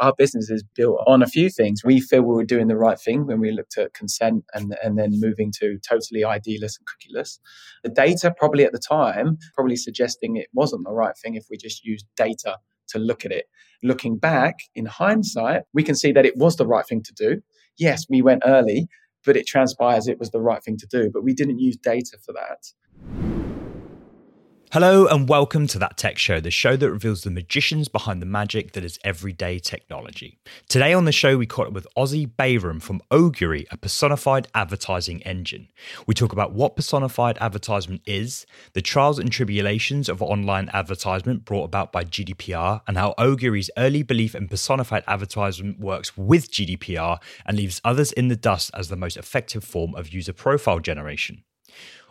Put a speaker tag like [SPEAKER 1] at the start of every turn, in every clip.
[SPEAKER 1] our business is built on a few things. We feel we were doing the right thing when we looked at consent and, and then moving to totally ID-less and cookieless. The data probably at the time, probably suggesting it wasn't the right thing if we just used data to look at it. Looking back in hindsight, we can see that it was the right thing to do. Yes, we went early, but it transpires it was the right thing to do. But we didn't use data for that.
[SPEAKER 2] Hello and welcome to That Tech Show, the show that reveals the magicians behind the magic that is everyday technology. Today on the show, we caught up with Ozzy Bayram from Ogury, a personified advertising engine. We talk about what personified advertisement is, the trials and tribulations of online advertisement brought about by GDPR, and how Ogury's early belief in personified advertisement works with GDPR and leaves others in the dust as the most effective form of user profile generation.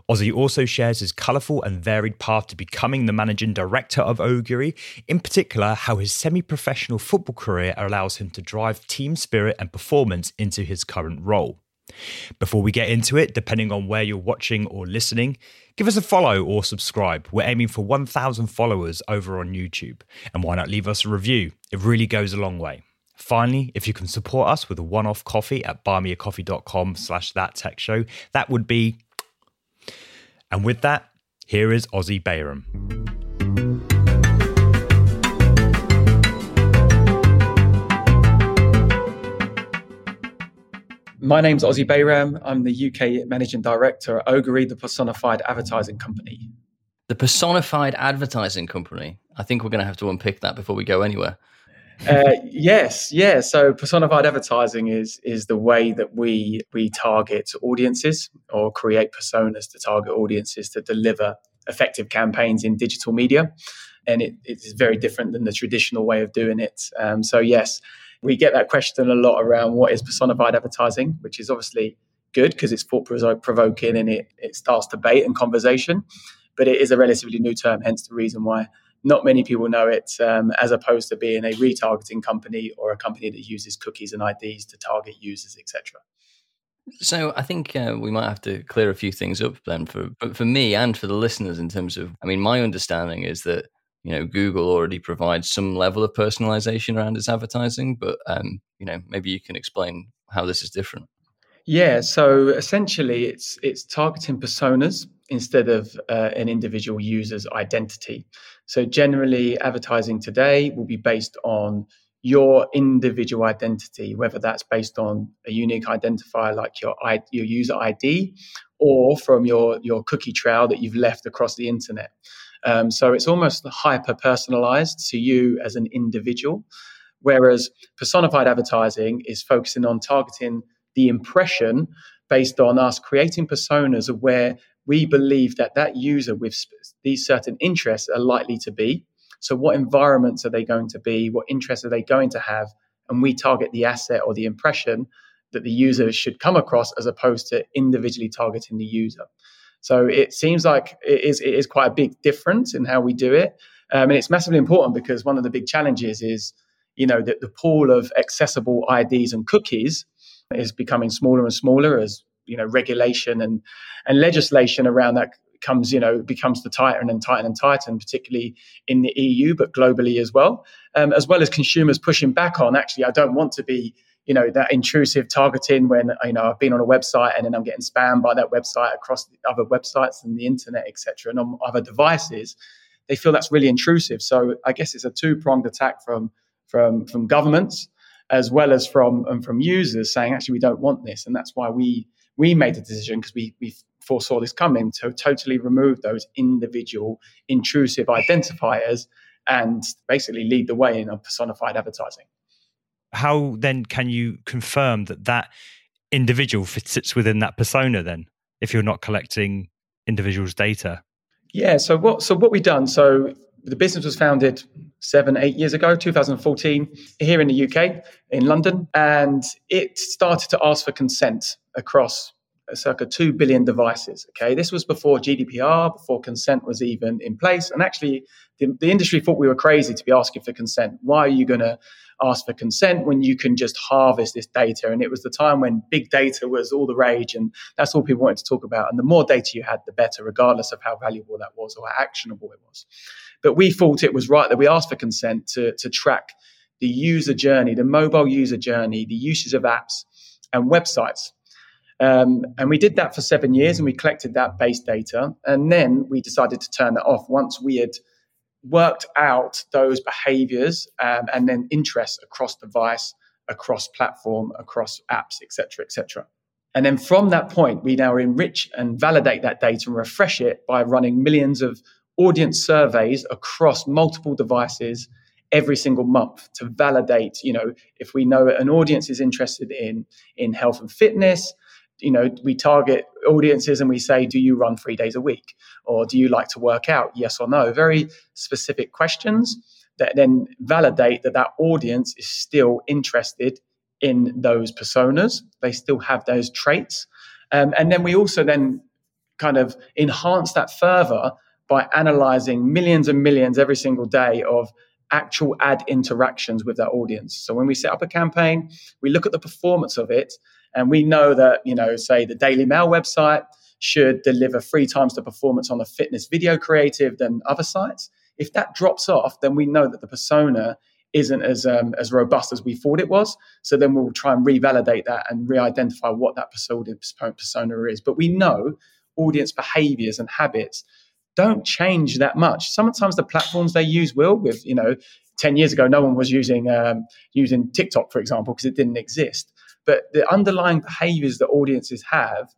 [SPEAKER 2] Ozzy also shares his colourful and varied path to becoming the managing director of Ogury, in particular, how his semi professional football career allows him to drive team spirit and performance into his current role. Before we get into it, depending on where you're watching or listening, give us a follow or subscribe. We're aiming for 1,000 followers over on YouTube. And why not leave us a review? It really goes a long way. Finally, if you can support us with a one-off coffee at buymeacoffee.com slash that tech show, that would be and with that, here is Ozzy Bayram.
[SPEAKER 1] My name's Ozzy Bayram. I'm the UK Managing Director at Ogury, the personified advertising company.
[SPEAKER 3] The personified advertising company. I think we're going to have to unpick that before we go anywhere.
[SPEAKER 1] Uh, yes, yeah. So personified advertising is is the way that we we target audiences or create personas to target audiences to deliver effective campaigns in digital media, and it, it is very different than the traditional way of doing it. Um, so yes, we get that question a lot around what is personified advertising, which is obviously good because it's thought provoking and it it starts debate and conversation, but it is a relatively new term. Hence the reason why not many people know it um, as opposed to being a retargeting company or a company that uses cookies and IDs to target users, etc.
[SPEAKER 3] So I think uh, we might have to clear a few things up then for for me and for the listeners in terms of I mean my understanding is that you know Google already provides some level of personalization around its advertising, but um, you know maybe you can explain how this is different.
[SPEAKER 1] Yeah, so essentially it's it's targeting personas instead of uh, an individual user's identity. So generally, advertising today will be based on your individual identity, whether that's based on a unique identifier like your your user ID, or from your your cookie trail that you've left across the internet. Um, so it's almost hyper personalized to you as an individual, whereas personified advertising is focusing on targeting the impression based on us creating personas of where we believe that that user with these certain interests are likely to be. So, what environments are they going to be? What interests are they going to have? And we target the asset or the impression that the user should come across as opposed to individually targeting the user. So, it seems like it is, it is quite a big difference in how we do it. Um, and it's massively important because one of the big challenges is, you know, that the pool of accessible IDs and cookies is becoming smaller and smaller as you know regulation and and legislation around that comes you know becomes the tighter and tighter and tighter and particularly in the EU but globally as well. Um, as well as consumers pushing back on actually I don't want to be you know that intrusive targeting when you know I've been on a website and then I'm getting spammed by that website across other websites and the internet etc and on other devices. They feel that's really intrusive. So I guess it's a two pronged attack from from from governments as well as from um, from users saying actually we don't want this. And that's why we we made the decision because we, we foresaw this coming to totally remove those individual intrusive identifiers and basically lead the way in a personified advertising.
[SPEAKER 2] How then can you confirm that that individual sits within that persona then if you're not collecting individuals' data?
[SPEAKER 1] Yeah, so what so what we've done, so the business was founded seven, eight years ago, 2014, here in the UK, in London, and it started to ask for consent across circa 2 billion devices. Okay, this was before GDPR, before consent was even in place. And actually, the, the industry thought we were crazy to be asking for consent. Why are you going to ask for consent when you can just harvest this data? And it was the time when big data was all the rage, and that's all people wanted to talk about. And the more data you had, the better, regardless of how valuable that was or how actionable it was. But we thought it was right that we asked for consent to, to track the user journey, the mobile user journey, the uses of apps and websites. Um, and we did that for seven years and we collected that base data. And then we decided to turn that off once we had worked out those behaviors um, and then interests across device, across platform, across apps, etc., etc. And then from that point, we now enrich and validate that data and refresh it by running millions of audience surveys across multiple devices every single month to validate, you know, if we know an audience is interested in in health and fitness, you know, we target audiences and we say, do you run three days a week? Or do you like to work out? Yes or no. Very specific questions that then validate that that audience is still interested in those personas. They still have those traits. Um, and then we also then kind of enhance that further by analyzing millions and millions every single day of actual ad interactions with that audience. So when we set up a campaign, we look at the performance of it and we know that, you know, say the Daily Mail website should deliver three times the performance on a fitness video creative than other sites. If that drops off, then we know that the persona isn't as um, as robust as we thought it was. So then we'll try and revalidate that and re-identify what that persona, persona is. But we know audience behaviors and habits don't change that much. Sometimes the platforms they use will. With you know, ten years ago, no one was using um, using TikTok, for example, because it didn't exist. But the underlying behaviors that audiences have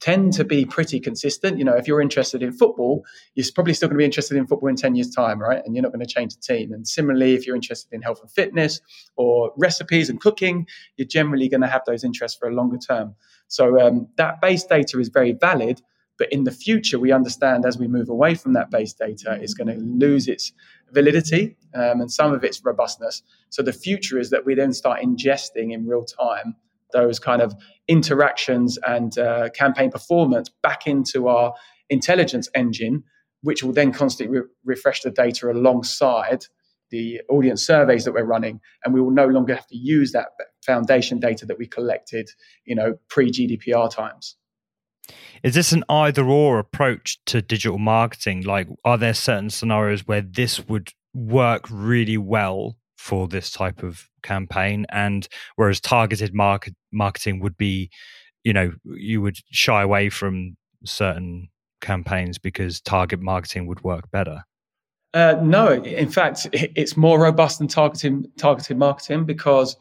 [SPEAKER 1] tend to be pretty consistent. You know, if you're interested in football, you're probably still going to be interested in football in 10 years' time, right? And you're not going to change the team. And similarly, if you're interested in health and fitness or recipes and cooking, you're generally going to have those interests for a longer term. So um, that base data is very valid. But in the future, we understand as we move away from that base data, it's going to lose its validity um, and some of its robustness. So the future is that we then start ingesting in real time those kind of interactions and uh, campaign performance back into our intelligence engine, which will then constantly re- refresh the data alongside the audience surveys that we're running, and we will no longer have to use that foundation data that we collected, you know, pre GDPR times.
[SPEAKER 4] Is this an either or approach to digital marketing? Like, are there certain scenarios where this would work really well for this type of campaign? And whereas targeted market, marketing would be, you know, you would shy away from certain campaigns because target marketing would work better?
[SPEAKER 1] Uh, no, in fact, it's more robust than targeted targeted marketing because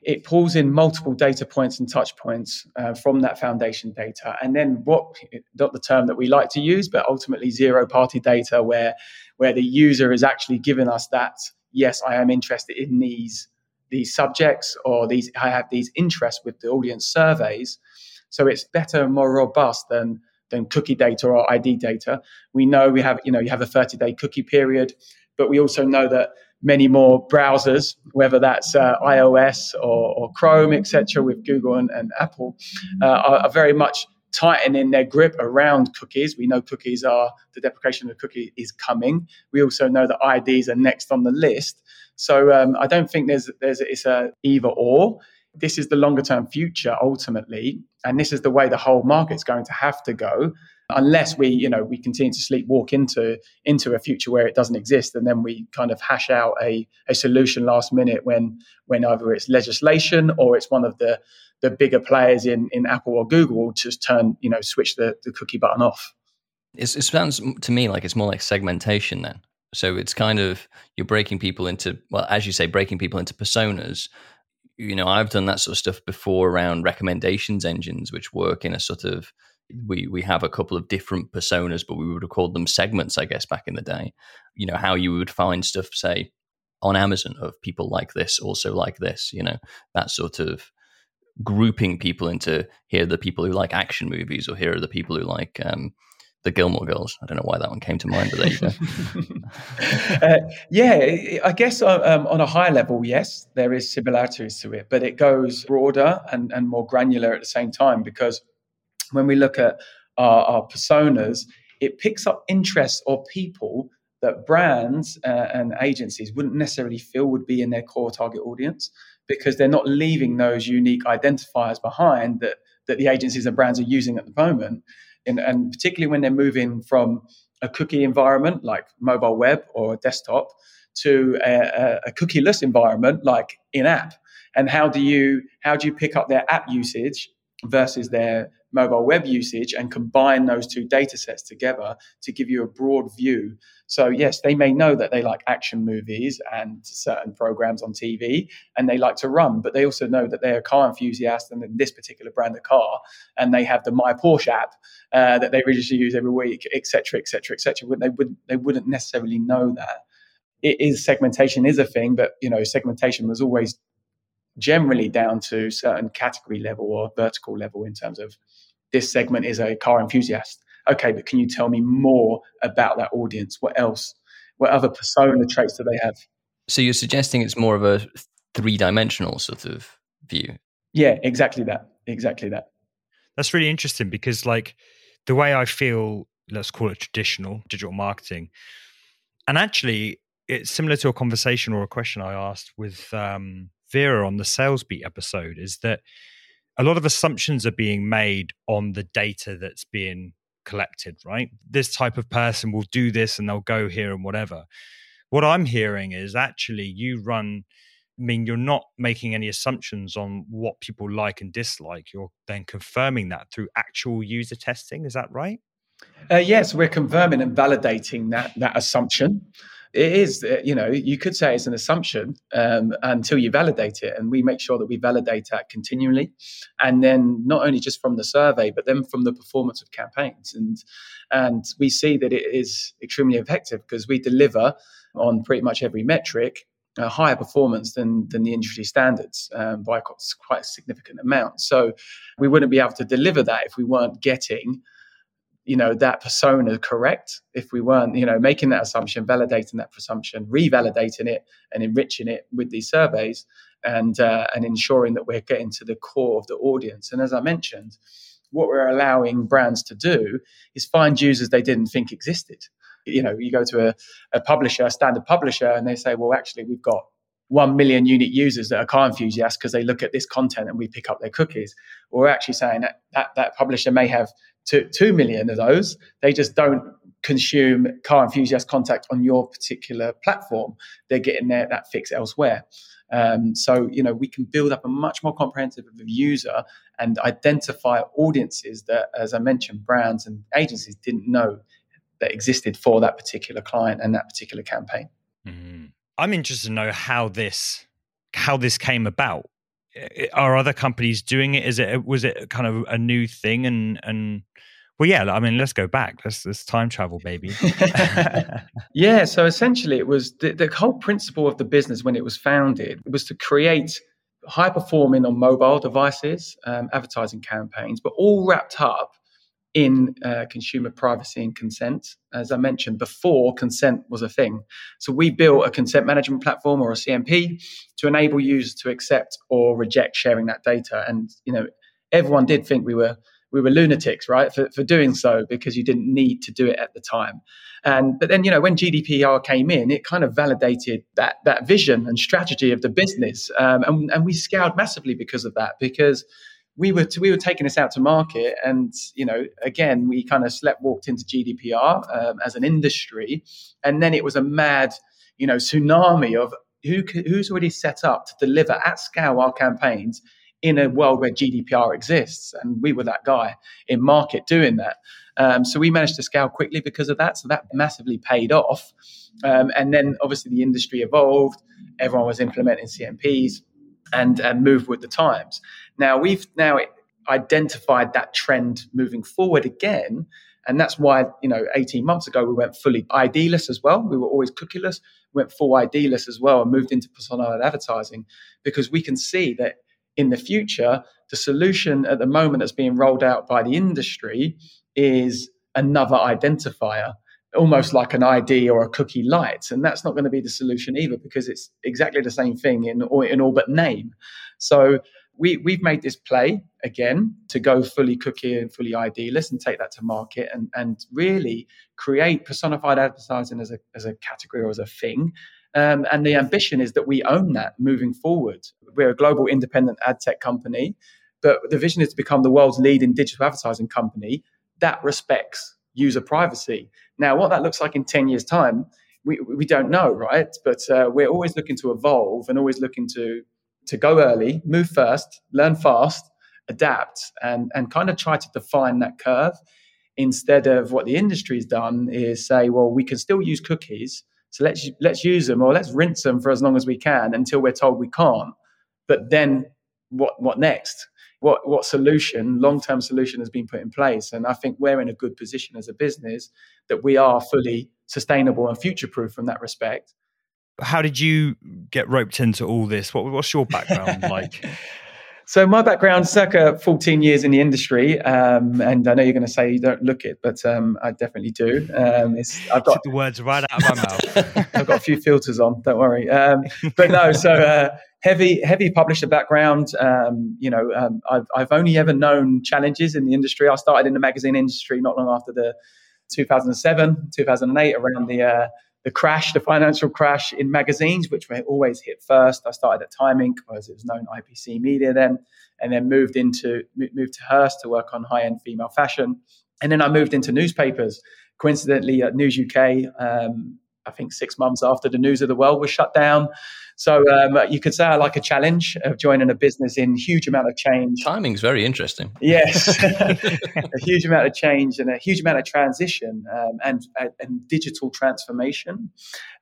[SPEAKER 1] it pulls in multiple data points and touch points uh, from that foundation data. And then what, not the term that we like to use, but ultimately zero party data where, where the user is actually giving us that, yes, I am interested in these, these subjects or these, I have these interests with the audience surveys. So it's better and more robust than, than cookie data or ID data. We know we have, you know, you have a 30 day cookie period, but we also know that many more browsers, whether that's uh, iOS or, or Chrome, etc., with Google and, and Apple, uh, are, are, very much tightening their grip around cookies. We know cookies are the deprecation of the cookie is coming. We also know that IDs are next on the list. So um, I don't think there's there's it's a either or. This is the longer term future ultimately, and this is the way the whole market's going to have to go unless we you know we continue to sleepwalk into into a future where it doesn't exist and then we kind of hash out a, a solution last minute when when either it's legislation or it's one of the the bigger players in in apple or google just turn you know switch the, the cookie button off.
[SPEAKER 3] It's, it sounds to me like it's more like segmentation then. So it's kind of you're breaking people into well as you say breaking people into personas you know i've done that sort of stuff before around recommendations engines which work in a sort of we we have a couple of different personas, but we would have called them segments, I guess, back in the day. You know how you would find stuff, say, on Amazon of people like this, also like this. You know that sort of grouping people into here are the people who like action movies, or here are the people who like um, the Gilmore Girls. I don't know why that one came to mind, but there you
[SPEAKER 1] go. uh, yeah, I guess uh, um, on a higher level, yes, there is similarities to it, but it goes broader and, and more granular at the same time because when we look at our, our personas, it picks up interests or people that brands uh, and agencies wouldn't necessarily feel would be in their core target audience because they're not leaving those unique identifiers behind that, that the agencies and brands are using at the moment. And, and particularly when they're moving from a cookie environment like mobile web or desktop to a, a cookieless environment like in app and how do you how do you pick up their app usage versus their mobile web usage and combine those two data sets together to give you a broad view. So, yes, they may know that they like action movies and certain programs on TV and they like to run, but they also know that they're a car enthusiast and in this particular brand of car and they have the My Porsche app uh, that they religiously use every week, etc., etc., etc. They, would, they wouldn't necessarily know that. It is segmentation is a thing, but you know segmentation was always generally down to certain category level or vertical level in terms of this segment is a car enthusiast. Okay, but can you tell me more about that audience? What else? What other persona traits do they have?
[SPEAKER 3] So you're suggesting it's more of a three dimensional sort of view?
[SPEAKER 1] Yeah, exactly that. Exactly that.
[SPEAKER 4] That's really interesting because, like, the way I feel, let's call it traditional digital marketing, and actually, it's similar to a conversation or a question I asked with um, Vera on the Sales Beat episode is that a lot of assumptions are being made on the data that's being collected, right? This type of person will do this and they'll go here and whatever. What I'm hearing is actually you run, I mean, you're not making any assumptions on what people like and dislike. You're then confirming that through actual user testing. Is that right?
[SPEAKER 1] Uh, yes, we're confirming and validating that that assumption it is, you know, you could say it's an assumption um, until you validate it. And we make sure that we validate that continually. And then not only just from the survey, but then from the performance of campaigns. And, and we see that it is extremely effective because we deliver on pretty much every metric a higher performance than than the industry standards um, by quite a significant amount. So we wouldn't be able to deliver that if we weren't getting you know that persona correct? If we weren't you know making that assumption validating that assumption revalidating it and enriching it with these surveys and uh, and ensuring that we're getting to the core of the audience. And as i mentioned what we're allowing brands to do is find users they didn't think existed. You know you go to a, a publisher a standard publisher and they say well actually we've got 1 million unique users that are car enthusiasts because they look at this content and we pick up their cookies. We're actually saying that, that that publisher may have two, 2 million of those. They just don't consume car enthusiast content on your particular platform. They're getting their, that fix elsewhere. Um, so, you know, we can build up a much more comprehensive user and identify audiences that, as I mentioned, brands and agencies didn't know that existed for that particular client and that particular campaign.
[SPEAKER 4] Mm-hmm. I'm interested to know how this how this came about. Are other companies doing it? Is it was it kind of a new thing? And and well, yeah. I mean, let's go back. Let's let's time travel, baby.
[SPEAKER 1] yeah. So essentially, it was the, the whole principle of the business when it was founded was to create high performing on mobile devices um, advertising campaigns, but all wrapped up in uh, consumer privacy and consent. As I mentioned before, consent was a thing. So we built a consent management platform or a CMP to enable users to accept or reject sharing that data. And you know, everyone did think we were we were lunatics, right, for, for doing so because you didn't need to do it at the time. And but then you know when GDPR came in, it kind of validated that that vision and strategy of the business, um, and and we scaled massively because of that because we were we were taking this out to market, and you know, again, we kind of slept walked into GDPR um, as an industry, and then it was a mad, you know, tsunami of who who's already set up to deliver at scale our campaigns in a world where GDPR exists, and we were that guy in market doing that. Um, so we managed to scale quickly because of that. So that massively paid off. Um, and then obviously the industry evolved. Everyone was implementing CMPs and, and moved with the times. Now we've now identified that trend moving forward again. And that's why, you know, 18 months ago, we went fully ID-less as well. We were always cookieless, we went full ID-less as well and moved into personalized advertising because we can see that in the future, the solution at the moment that's being rolled out by the industry is another identifier almost like an ID or a cookie light. And that's not going to be the solution either because it's exactly the same thing in, in all but name. So we, we've made this play again to go fully cookie and fully ID-less and take that to market and, and really create personified advertising as a, as a category or as a thing. Um, and the ambition is that we own that moving forward. We're a global independent ad tech company, but the vision is to become the world's leading digital advertising company that respects user privacy. Now, what that looks like in 10 years' time we, we don't know, right? But uh, we're always looking to evolve and always looking to to go early, move first, learn fast, adapt, and and kind of try to define that curve instead of what the industry's done is say, well, we can still use cookies, so let's let's use them or let's rinse them for as long as we can until we're told we can't. But then what what next? What what solution, long term solution has been put in place? And I think we're in a good position as a business that we are fully sustainable and future proof from that respect.
[SPEAKER 4] How did you get roped into all this? What, what's your background like?
[SPEAKER 1] So my background, circa 14 years in the industry, um, and I know you're going to say you don't look it, but um, I definitely do. Um,
[SPEAKER 4] I've got the words right out of my mouth.
[SPEAKER 1] I've got a few filters on, don't worry. Um, but no, so uh, heavy, heavy publisher background. Um, you know, um, I've, I've only ever known challenges in the industry. I started in the magazine industry not long after the 2007, 2008, around the uh, the crash, the financial crash in magazines, which were always hit first. I started at Time Inc., as it was known, IPC Media then, and then moved into moved to Hearst to work on high end female fashion, and then I moved into newspapers. Coincidentally, at News UK, um, I think six months after the News of the World was shut down. So um, you could say I like a challenge of joining a business in huge amount of change.
[SPEAKER 3] Timing's very interesting.
[SPEAKER 1] Yes, a huge amount of change and a huge amount of transition um, and, and digital transformation.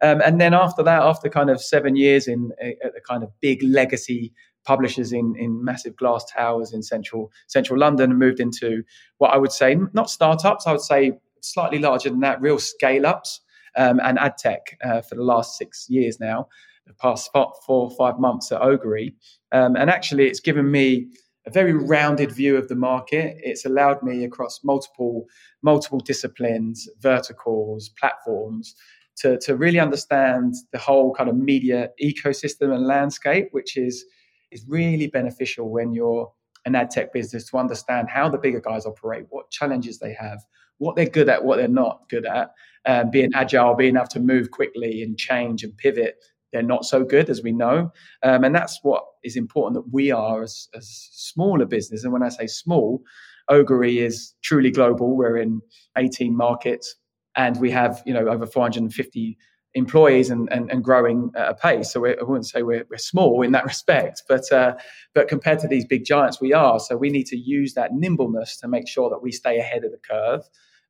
[SPEAKER 1] Um, and then after that, after kind of seven years in at the kind of big legacy publishers in, in massive glass towers in central central London, and moved into what I would say not startups. I would say slightly larger than that, real scale ups. Um, and ad tech uh, for the last six years now the past four or five months at Ogury. Um, and actually, it's given me a very rounded view of the market. It's allowed me across multiple multiple disciplines, verticals, platforms to, to really understand the whole kind of media ecosystem and landscape, which is is really beneficial when you're an ad tech business to understand how the bigger guys operate, what challenges they have, what they're good at, what they're not good at, um, being agile, being able to move quickly and change and pivot they're not so good as we know. Um, and that's what is important that we are as, as smaller business. And when I say small, Ogury is truly global. We're in 18 markets and we have, you know, over 450 employees and, and, and growing at a pace. So I wouldn't say we're, we're small in that respect, but, uh, but compared to these big giants, we are. So we need to use that nimbleness to make sure that we stay ahead of the curve.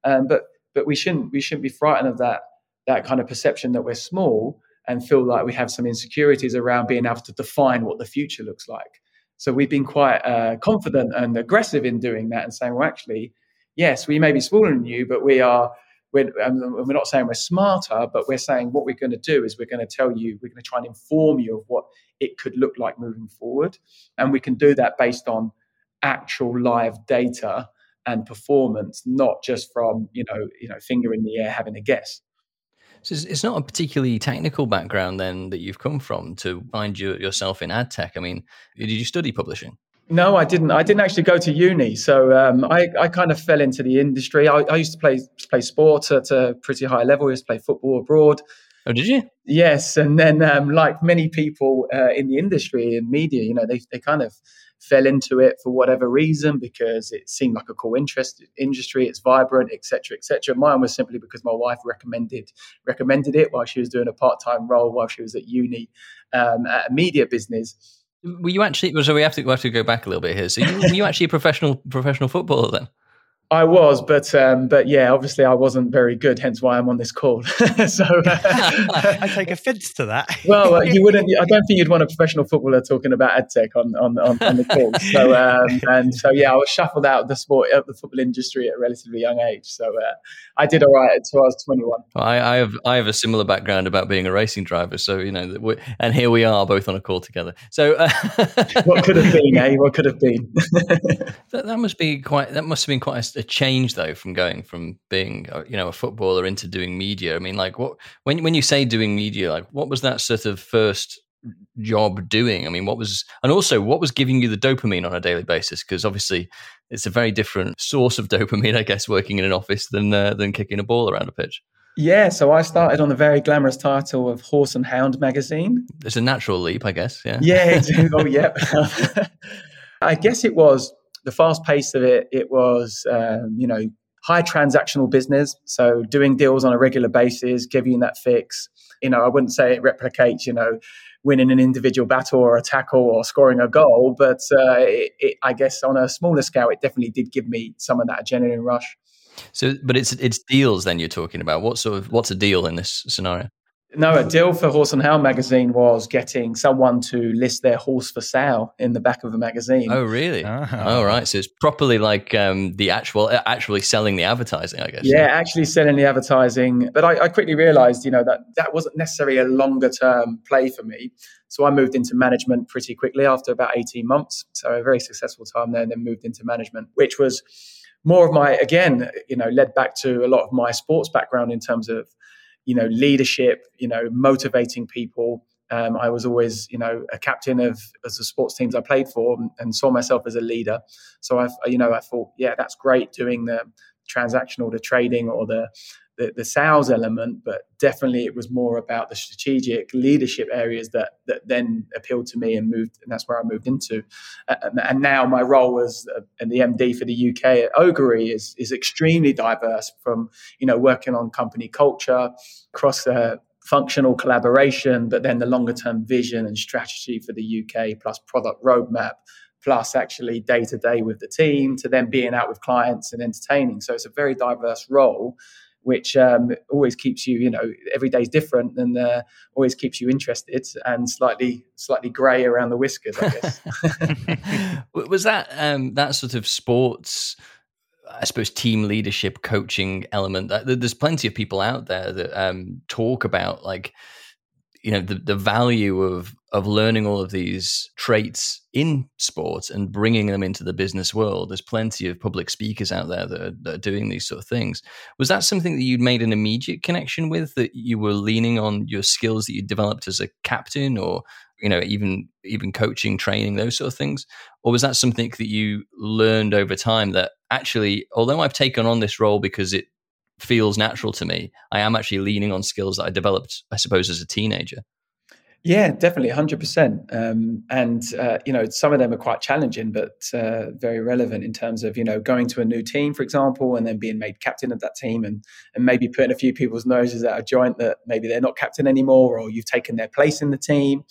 [SPEAKER 1] Um, but, but we shouldn't, we shouldn't be frightened of that, that kind of perception that we're small and feel like we have some insecurities around being able to define what the future looks like. So we've been quite uh, confident and aggressive in doing that and saying, well, actually, yes, we may be smaller than you, but we are. We're, um, we're not saying we're smarter, but we're saying what we're going to do is we're going to tell you, we're going to try and inform you of what it could look like moving forward, and we can do that based on actual live data and performance, not just from you know you know finger in the air having a guess.
[SPEAKER 3] So it's not a particularly technical background then that you've come from to find you, yourself in ad tech. I mean, did you study publishing?
[SPEAKER 1] No, I didn't. I didn't actually go to uni, so um, I, I kind of fell into the industry. I, I used to play play sport at a pretty high level. I used to play football abroad.
[SPEAKER 3] Oh, did you?
[SPEAKER 1] Yes, and then um, like many people uh, in the industry and media, you know, they they kind of fell into it for whatever reason because it seemed like a cool interest industry. It's vibrant, etc., etc. Mine was simply because my wife recommended recommended it while she was doing a part time role while she was at uni um, at a media business.
[SPEAKER 3] Were you actually? So we have to we have to go back a little bit here. So you, were you actually a professional professional footballer then?
[SPEAKER 1] I was, but um, but yeah, obviously I wasn't very good. Hence why I'm on this call. so uh,
[SPEAKER 4] I take offence to that.
[SPEAKER 1] well, uh, you wouldn't. I don't think you'd want a professional footballer talking about edtech on on, on, on the call. So um, and so yeah, I was shuffled out of the sport, of the football industry at a relatively young age. So uh, I did all right until I was 21.
[SPEAKER 3] I, I, have I have a similar background about being a racing driver. So you know, and here we are both on a call together. So uh,
[SPEAKER 1] what could have been, eh? What could have been?
[SPEAKER 3] that, that must be quite. That must have been quite. A, a change though from going from being you know a footballer into doing media? I mean, like what when when you say doing media, like what was that sort of first job doing? I mean, what was and also what was giving you the dopamine on a daily basis? Because obviously, it's a very different source of dopamine, I guess, working in an office than uh, than kicking a ball around a pitch.
[SPEAKER 1] Yeah, so I started on the very glamorous title of Horse and Hound magazine.
[SPEAKER 3] It's a natural leap, I guess. Yeah.
[SPEAKER 1] Yeah. oh, yeah. I guess it was the fast pace of it, it was, um, you know, high transactional business. So doing deals on a regular basis, giving that fix. You know, I wouldn't say it replicates, you know, winning an individual battle or a tackle or scoring a goal, but uh, it, it, I guess on a smaller scale, it definitely did give me some of that adrenaline rush.
[SPEAKER 3] So, but it's it's deals then you're talking about. What sort of what's a deal in this scenario?
[SPEAKER 1] No, a deal for Horse and Hound magazine was getting someone to list their horse for sale in the back of the magazine.
[SPEAKER 3] Oh, really? Oh, oh right. So it's properly like um, the actual, uh, actually selling the advertising, I guess.
[SPEAKER 1] Yeah, actually selling the advertising. But I, I quickly realized, you know, that that wasn't necessarily a longer term play for me. So I moved into management pretty quickly after about 18 months. So a very successful time there, and then moved into management, which was more of my, again, you know, led back to a lot of my sports background in terms of you know leadership you know motivating people um, I was always, you know, a captain of as the sports teams I played for, and, and, saw myself as a leader. So I, you know, I thought, yeah, that's great doing the transactional, the trading, or the the, the sales element, but definitely it was more about the strategic leadership areas that that then appealed to me and moved, and that's where I moved into. And, and now my role as uh, the MD for the UK at Ogury is is extremely diverse. From you know working on company culture, cross uh, functional collaboration, but then the longer term vision and strategy for the UK, plus product roadmap, plus actually day to day with the team, to then being out with clients and entertaining. So it's a very diverse role which um, always keeps you, you know, every day is different and uh, always keeps you interested and slightly, slightly grey around the whiskers, I
[SPEAKER 3] guess. Was that um, that sort of sports? I suppose team leadership, coaching element. There's plenty of people out there that um, talk about like you know the, the value of of learning all of these traits in sports and bringing them into the business world. There's plenty of public speakers out there that are, that are, doing these sort of things. Was that something that you'd made an immediate connection with that you were leaning on your skills that you developed as a captain or you know even even coaching training those sort of things? Or was that something that you learned over time that actually although i've taken on this role because it feels natural to me, I am actually leaning on skills that I developed, I suppose, as a teenager.
[SPEAKER 1] Yeah, definitely, hundred um, percent. And uh, you know, some of them are quite challenging, but uh, very relevant in terms of you know going to a new team, for example, and then being made captain of that team, and and maybe putting a few people's noses out of joint that maybe they're not captain anymore, or you've taken their place in the team.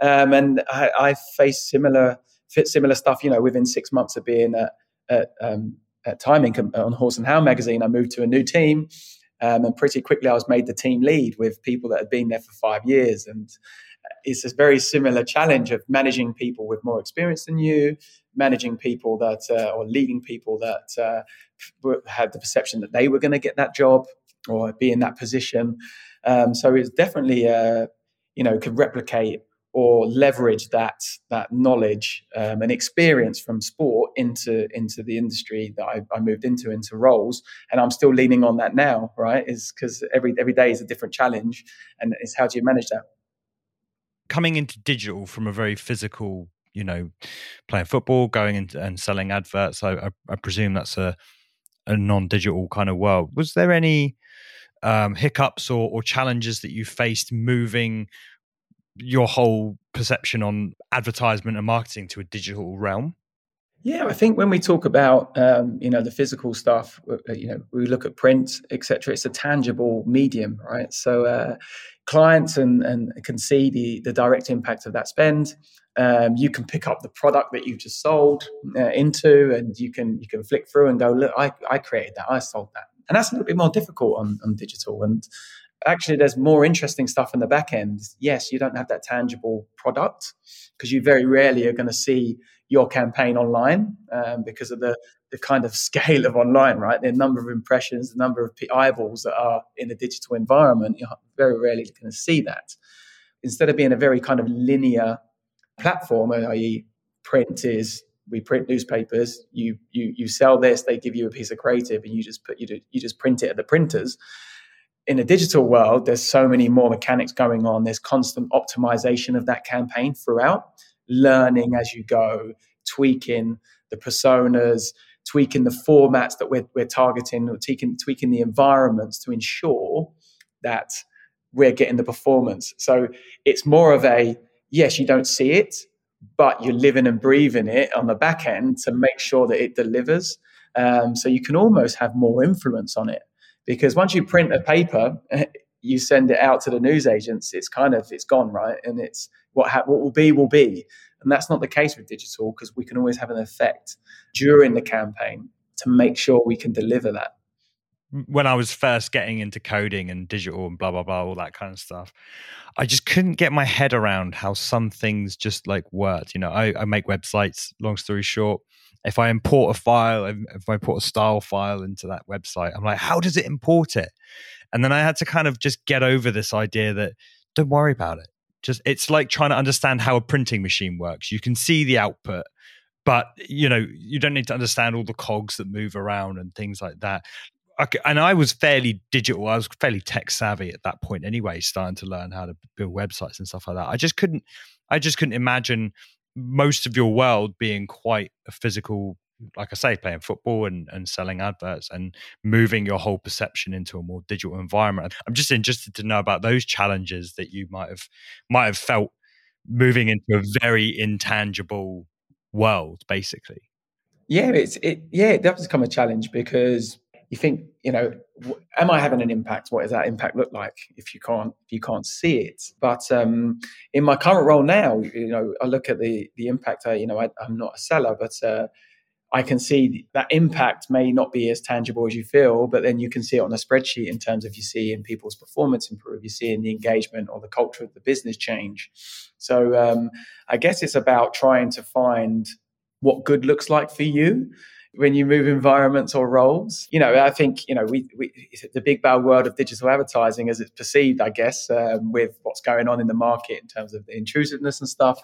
[SPEAKER 1] Um, and I, I faced similar fit similar stuff. You know, within six months of being at, at um, at Time Inc on Horse and Hound magazine, I moved to a new team. Um, and pretty quickly, I was made the team lead with people that had been there for five years. And it's a very similar challenge of managing people with more experience than you, managing people that, uh, or leading people that uh, had the perception that they were going to get that job or be in that position. Um, so it's definitely, uh, you know, could replicate or leverage that that knowledge um, and experience from sport into into the industry that I, I, moved into into roles. And I'm still leaning on that now right? Is because every every day is a different challenge. And it's how do you manage that?
[SPEAKER 4] Coming into digital from a very physical you know playing football going into and selling adverts I, I, I presume that's a a non-digital kind of world. Was there any um, hiccups or, or challenges that you faced moving your whole perception on advertisement and marketing to a digital realm?
[SPEAKER 1] Yeah, I think when we talk about um, you know the physical stuff, uh, uh, you know we look at print, etc. It's a tangible medium, right? So uh, clients and, and can see the the direct impact of that spend. Um, you can pick up the product that you've just sold uh, into, and you can you can flick through and go, look, I, I created that, I sold that, and that's a little bit more difficult on, on digital. And actually there's more interesting stuff in the back end. Yes you don't have that tangible product because you very rarely are going to see your campaign online um, because of the, the kind of scale of online right? The number of impressions the number of eyeballs that are in a digital environment you're very rarely going to see that. Instead of being a very kind of linear platform i.e print is we print newspapers you you you sell this they give you a piece of creative and you just put you, you just print it at the printers in a digital world, there's so many more mechanics going on. There's constant optimization of that campaign throughout, learning as you go, tweaking the personas, tweaking the formats that we're, we're targeting, or tweaking, tweaking the environments to ensure that we're getting the performance. So it's more of a yes, you don't see it, but you're living and breathing it on the back end to make sure that it delivers. Um, so you can almost have more influence on it because once you print a paper, you send it out to the news agents. It's kind of it's gone right, and it's what ha- what will be will be, and that's not the case with digital because we can always have an effect during the campaign to make sure we can deliver that
[SPEAKER 4] when I was first getting into coding and digital and blah blah blah all that kind of stuff, I just couldn't get my head around how some things just like worked. You know, I, I make websites. Long story short, if I import a file, if I put a style file into that website, I'm like, how does it import it? And then I had to kind of just get over this idea that don't worry about it. Just it's like trying to understand how a printing machine works. You can see the output, but you know you don't need to understand all the cogs that move around and things like that and I was fairly digital. I was fairly tech savvy at that point anyway, starting to learn how to build websites and stuff like that. I just couldn't, I just couldn't imagine most of your world being quite a physical, like I say, playing football and, and selling adverts and moving your whole perception into a more digital environment. I'm just interested to know about those challenges that you might have might have felt moving into a very intangible world, basically.
[SPEAKER 1] Yeah, it's it. Yeah, it does become a challenge because you think, you know, am I having an impact? What does that impact look like if you can't if you can't see it? But um, in my current role now, you know, I look at the the impact. I, you know, I, am not a seller, but uh, I can see that impact may not be as tangible as you feel, but then you can see it on a spreadsheet in terms of you see in people's performance improve, you see in the engagement or the culture of the business change. So um, I guess it's about trying to find what good looks like for you when you move environments or roles. You know, I think, you know, we, we the big bad world of digital advertising as it's perceived, I guess, um, with what's going on in the market in terms of the intrusiveness and stuff.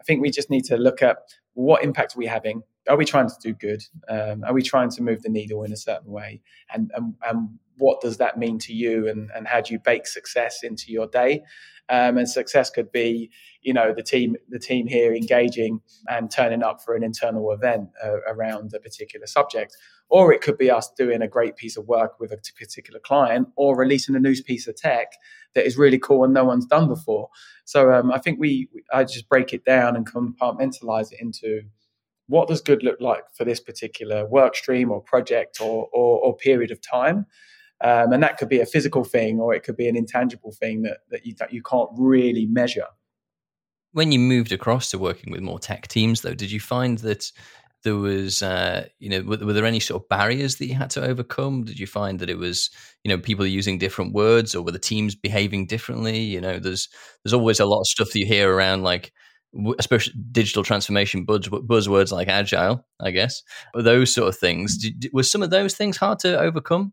[SPEAKER 1] I think we just need to look at what impact are we having? Are we trying to do good? Um, are we trying to move the needle in a certain way? And, and, and what does that mean to you? And, and how do you bake success into your day? Um, and success could be, you know, the team the team here engaging and turning up for an internal event uh, around a particular subject, or it could be us doing a great piece of work with a particular client, or releasing a new piece of tech that is really cool and no one's done before. So um, I think we, I just break it down and compartmentalize it into what does good look like for this particular work stream or project or, or, or period of time. Um, and that could be a physical thing or it could be an intangible thing that, that, you, that you can't really measure.
[SPEAKER 3] When you moved across to working with more tech teams, though, did you find that there was, uh, you know, were, were, there any sort of barriers that you had to overcome? Did you find that it was, you know, people using different words, or were the teams behaving differently? You know, there's there's always a lot of stuff that you hear around, like especially digital transformation buzz, buzzwords like agile, I guess, those sort of things. Did, was some of those things hard to overcome?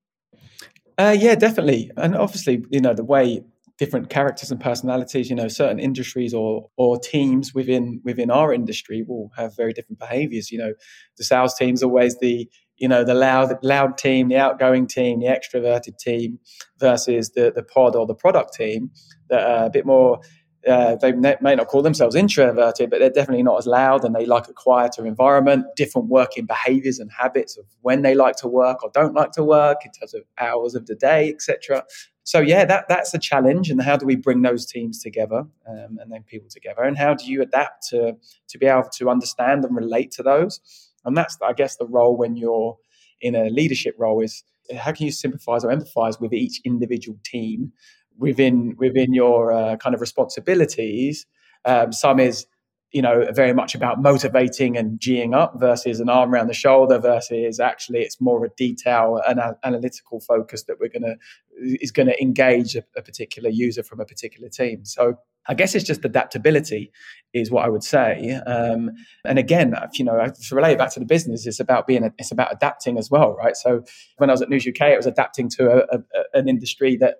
[SPEAKER 1] Uh, yeah, definitely, and obviously, you know, the way different characters and personalities, you know, certain industries or or teams within within our industry will have very different behaviors. You know, the sales team's always the you know the loud loud team, the outgoing team, the extroverted team versus the the pod or the product team that are a bit more uh, they may not call themselves introverted, but they're definitely not as loud and they like a quieter environment, different working behaviors and habits of when they like to work or don't like to work in terms of hours of the day, etc. So yeah, that that's a challenge. And how do we bring those teams together um, and then people together? And how do you adapt to to be able to understand and relate to those? And that's, I guess, the role when you're in a leadership role is how can you sympathize or empathize with each individual team within within your uh, kind of responsibilities. Um, some is you know very much about motivating and geeing up versus an arm around the shoulder versus actually it's more a detail and analytical focus that we're to is going to engage a, a, particular user from a particular team so i guess it's just adaptability is what i would say um, and again you know to relate it back to the business it's about being it's about adapting as well right so when i was at news uk it was adapting to a, a, an industry that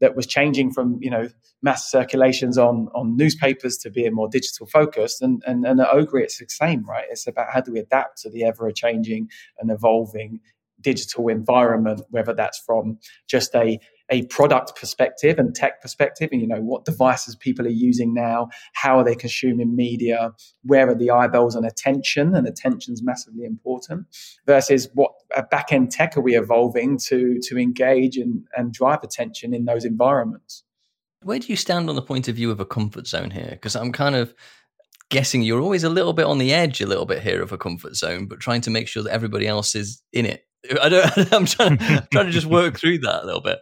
[SPEAKER 1] that was changing from you know mass circulations on on newspapers to being more digital focused. And and, and at Ogury it's the same right? It's about how do we adapt to the ever changing and evolving digital environment whether that's from just a a product perspective and tech perspective and you know what devices people are using now how are they consuming media where are the eyeballs and attention and attention's massively important versus what back end tech are we evolving to to engage and, and drive attention in those environments
[SPEAKER 3] where do you stand on the point of view of a comfort zone here because i'm kind of guessing you're always a little bit on the edge, a little bit here of a comfort zone, but trying to make sure that everybody else is in it. I don't. I'm trying, trying to just work through that a little bit.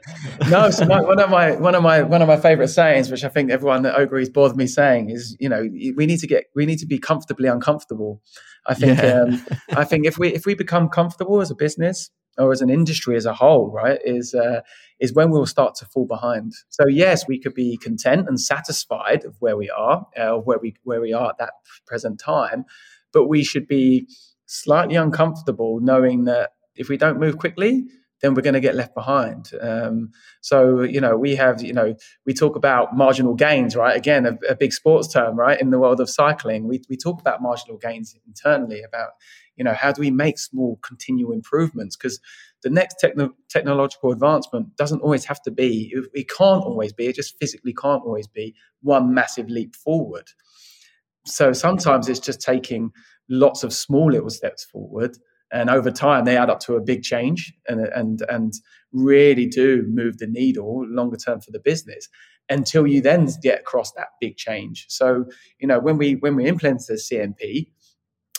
[SPEAKER 1] no, so my, one of my one of my one of my favorite sayings, which I think everyone that agrees bored me saying, is you know we need to get we need to be comfortably uncomfortable. I think yeah. um, I think if we if we become comfortable as a business or as an industry as a whole, right, is uh, is when we'll start to fall behind. So yes, we could be content and satisfied of where we are, uh, where we where we are at that present time, but we should be slightly uncomfortable knowing that if we don't move quickly, then we're going to get left behind. Um, so, you know, we have, you know, we talk about marginal gains, right? Again, a, a, big sports term, right? In the world of cycling, we, we talk about marginal gains internally about, you know, how do we make small continual improvements? Because the next techno- technological advancement doesn't always have to be, it can't always be, it just physically can't always be one massive leap forward. So sometimes it's just taking lots of small little steps forward and over time they add up to a big change and and and really do move the needle longer term for the business until you then get across that big change. So you know when we when we implemented the cmp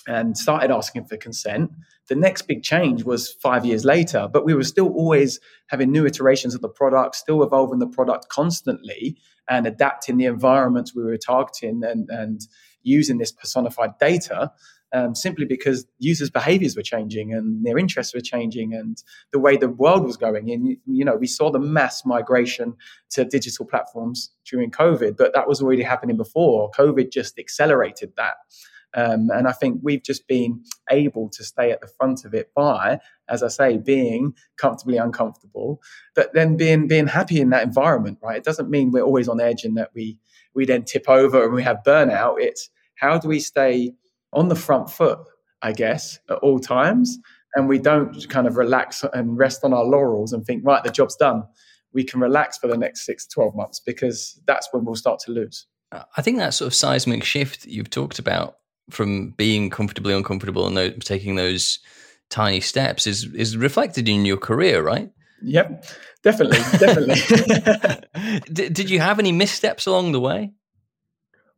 [SPEAKER 1] and started asking for consent the next big change was five years later but we were still always having new iterations of the product still evolving the product constantly and adapting the environments we were targeting and and using this personified data um, simply because users' behaviors were changing and their interests were changing and the way the world was going. And, you know, we saw the mass migration to digital platforms during COVID, but that was already happening before. COVID just accelerated that. Um, and I think we've just been able to stay at the front of it by, as I say, being comfortably uncomfortable, but then being being happy in that environment. Right? It doesn't mean we're always on edge and that we we then tip over and we have burnout. It's how do we stay on the front foot, I guess, at all times. And we don't kind of relax and rest on our laurels and think, right, the job's done. We can relax for the next six, to 12 months because that's when we'll start to lose.
[SPEAKER 3] I think that sort of seismic shift you've talked about from being comfortably uncomfortable and taking those tiny steps is is reflected in your career, right?
[SPEAKER 1] Yep, definitely, definitely.
[SPEAKER 3] did, did you have any missteps along the way?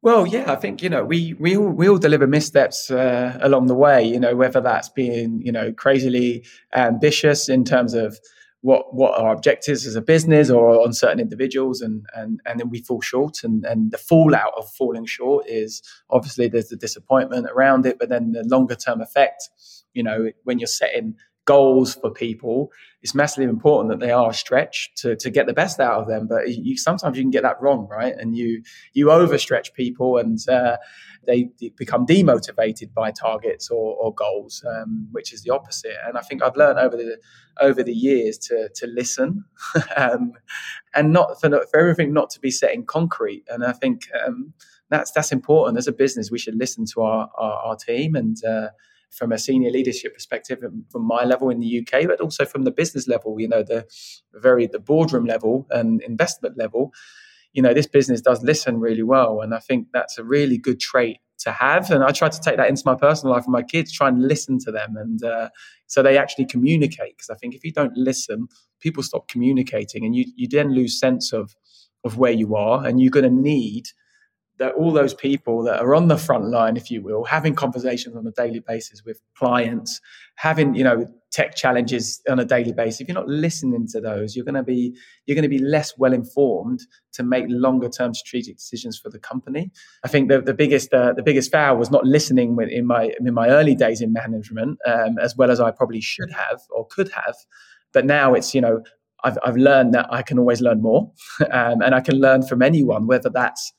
[SPEAKER 1] Well, yeah, I think you know we we all we all deliver missteps uh, along the way. You know, whether that's being you know crazily ambitious in terms of what what our objectives as a business or on certain individuals, and and and then we fall short, and and the fallout of falling short is obviously there's the disappointment around it, but then the longer term effect. You know, when you're setting goals for people, it's massively important that they are stretched to, to get the best out of them. But you, sometimes you can get that wrong, right? And you you overstretch people, and uh, they become demotivated by targets or, or goals, um, which is the opposite. And I think I've learned over the over the years to to listen, um, and not for, for everything not to be set in concrete. And I think. Um, that's that's important as a business. We should listen to our our, our team and uh, from a senior leadership perspective from my level in the UK, but also from the business level, you know, the very the boardroom level and investment level. You know, this business does listen really well. And I think that's a really good trait to have. And I try to take that into my personal life with my kids, try and listen to them. And uh, so they actually communicate. Because I think if you don't listen, people stop communicating and you, you then lose sense of, of where you are. And you're going to need that all those people that are on the front line, if you will, having conversations on a daily basis with clients, having you know tech challenges on a daily basis. If you're not listening to those, you're going to be you're going to be less well informed to make longer term strategic decisions for the company. I think the, the biggest uh, the biggest foul was not listening in my in my early days in management um, as well as I probably should have or could have. But now it's you know I've, I've learned that I can always learn more, um, and I can learn from anyone, whether that's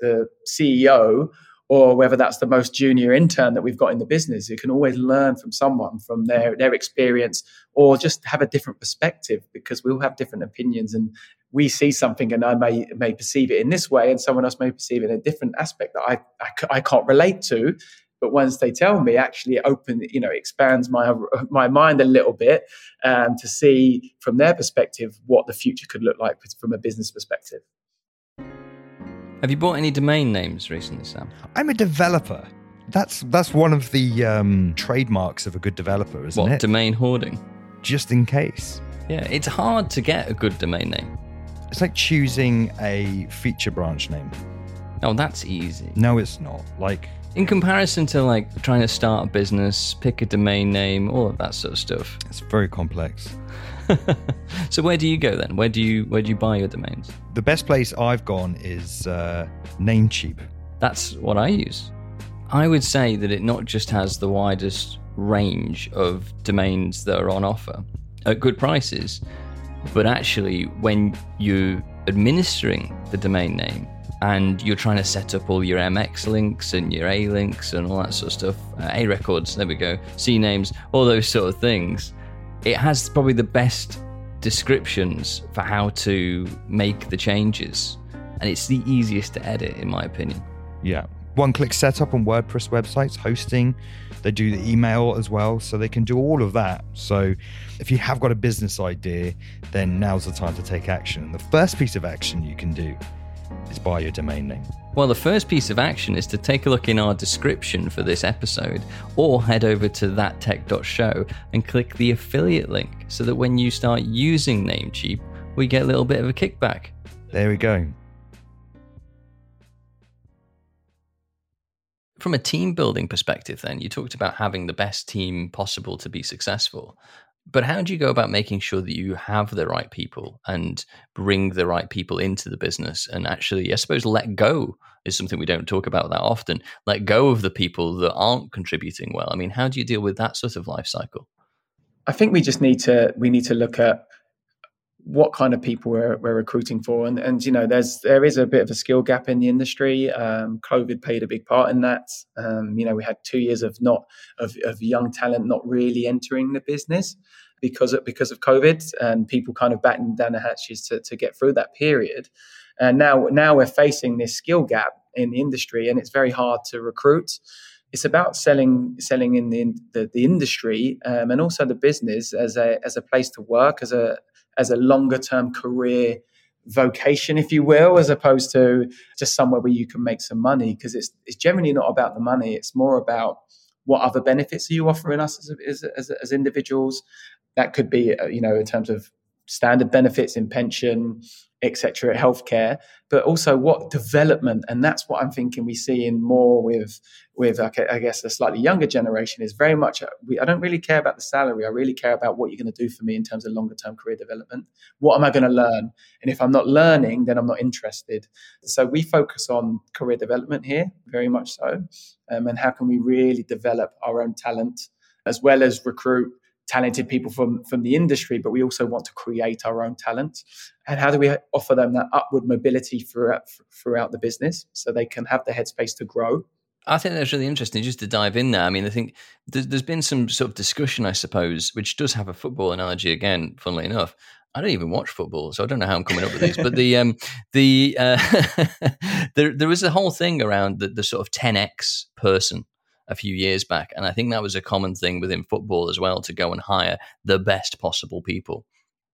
[SPEAKER 1] the CEO or whether that's the most junior intern that we've got in the business. You can always learn from someone from their their experience or just have a different perspective because we all have different opinions and we see something and I may may perceive it in this way and someone else may perceive it in a different aspect that I, I, I can't relate to. But once they tell me, actually, it open, you know, expands my my mind a little bit um, to see from their perspective what the future could look like from a business perspective.
[SPEAKER 3] Have you bought any domain names recently, Sam?
[SPEAKER 4] I'm a developer. That's that's one of the um, trademarks of a good developer, isn't
[SPEAKER 3] what,
[SPEAKER 4] it?
[SPEAKER 3] Domain hoarding.
[SPEAKER 4] Just in case.
[SPEAKER 3] Yeah, it's hard to get a good domain name.
[SPEAKER 4] It's like choosing a feature branch name.
[SPEAKER 3] Oh, that's easy.
[SPEAKER 4] No, it's not. Like
[SPEAKER 3] in comparison to like trying to start a business, pick a domain name, all of that sort of stuff.
[SPEAKER 4] It's very complex.
[SPEAKER 3] so where do you go then? Where do you where do you buy your domains?
[SPEAKER 4] The best place I've gone is uh, Namecheap.
[SPEAKER 3] That's what I use. I would say that it not just has the widest range of domains that are on offer at good prices, but actually when you're administering the domain name and you're trying to set up all your MX links and your A links and all that sort of stuff, uh, A records, there we go, C names, all those sort of things, it has probably the best descriptions for how to make the changes. And it's the easiest to edit, in my opinion.
[SPEAKER 4] Yeah. One click setup on WordPress websites, hosting, they do the email as well. So they can do all of that. So if you have got a business idea, then now's the time to take action. The first piece of action you can do is buy your domain name.
[SPEAKER 3] Well, the first piece of action is to take a look in our description for this episode or head over to thattech.show and click the affiliate link so that when you start using Namecheap, we get a little bit of a kickback.
[SPEAKER 4] There we go.
[SPEAKER 3] From a team building perspective, then, you talked about having the best team possible to be successful. But how do you go about making sure that you have the right people and bring the right people into the business and actually, I suppose, let go is something we don't talk about that often. Let go of the people that aren't contributing well. I mean, how do you deal with that sort of life cycle?
[SPEAKER 1] I think we just need to we need to look at what kind of people we're, we're recruiting for. And and you know there's there is a bit of a skill gap in the industry. Um, covid played a big part in that. Um, you know we had two years of not of, of young talent not really entering the business because of because of covid and people kind of batting down the hatches to, to get through that period. And now now we're facing this skill gap in the industry and it's very hard to recruit. It's about selling selling in the the, the industry um, and also the business as a as a place to work as a as a longer term career vocation, if you will, as opposed to just somewhere where you can make some money. Because it's it's generally not about the money; it's more about what other benefits are you offering us as as, as, individuals. That could be, uh, you know, in terms of standard benefits in pension, etc., healthcare, but also what development, and that's what I'm thinking we see in more with with I guess a slightly younger generation is very much. Uh, we, I don't really care about the salary. I really care about what you're going to do for me in terms of longer term career development. What am I going to learn? And if I'm not learning, then I'm not interested. So we focus on career development here, very much so, um, and how can we really develop our own talent as well as recruit talented people from from the industry, but we also want to create our own talent. And how do we offer them that upward mobility throughout throughout the business so they can have the headspace to grow?
[SPEAKER 3] I think that's really interesting. Just to dive in there, I mean, I think there's, there's been some sort of discussion, I suppose, which does have a football analogy again. Funnily enough, I don't even watch football, so I don't know how I'm coming up with these. but the um, the uh, there there was a whole thing around the, the sort of 10x person a few years back. And I think that was a common thing within football as well to go and hire the best possible people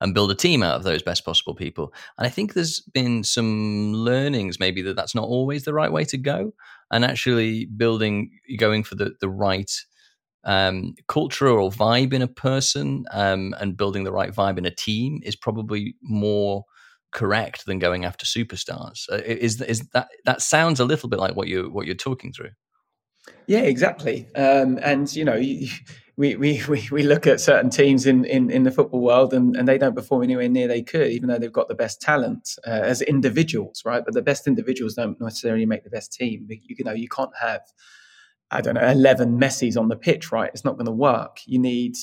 [SPEAKER 3] and build a team out of those best possible people. And I think there's been some learnings maybe that that's not always the right way to go. And actually building, going for the, the right um, culture or vibe in a person um, and building the right vibe in a team is probably more correct than going after superstars. Uh, is is that that sounds a little bit like what you what you're talking through?
[SPEAKER 1] Yeah, exactly. Um, and you know, we, we, we, we look at certain teams in, in, in the football world and, and they don't perform anywhere near they could, even though they've got the best talent uh, as individuals, right? But the best individuals don't necessarily make the best team. You, you know, you can't have, I don't know, 11 Messis on the pitch, right? It's not going to work. You need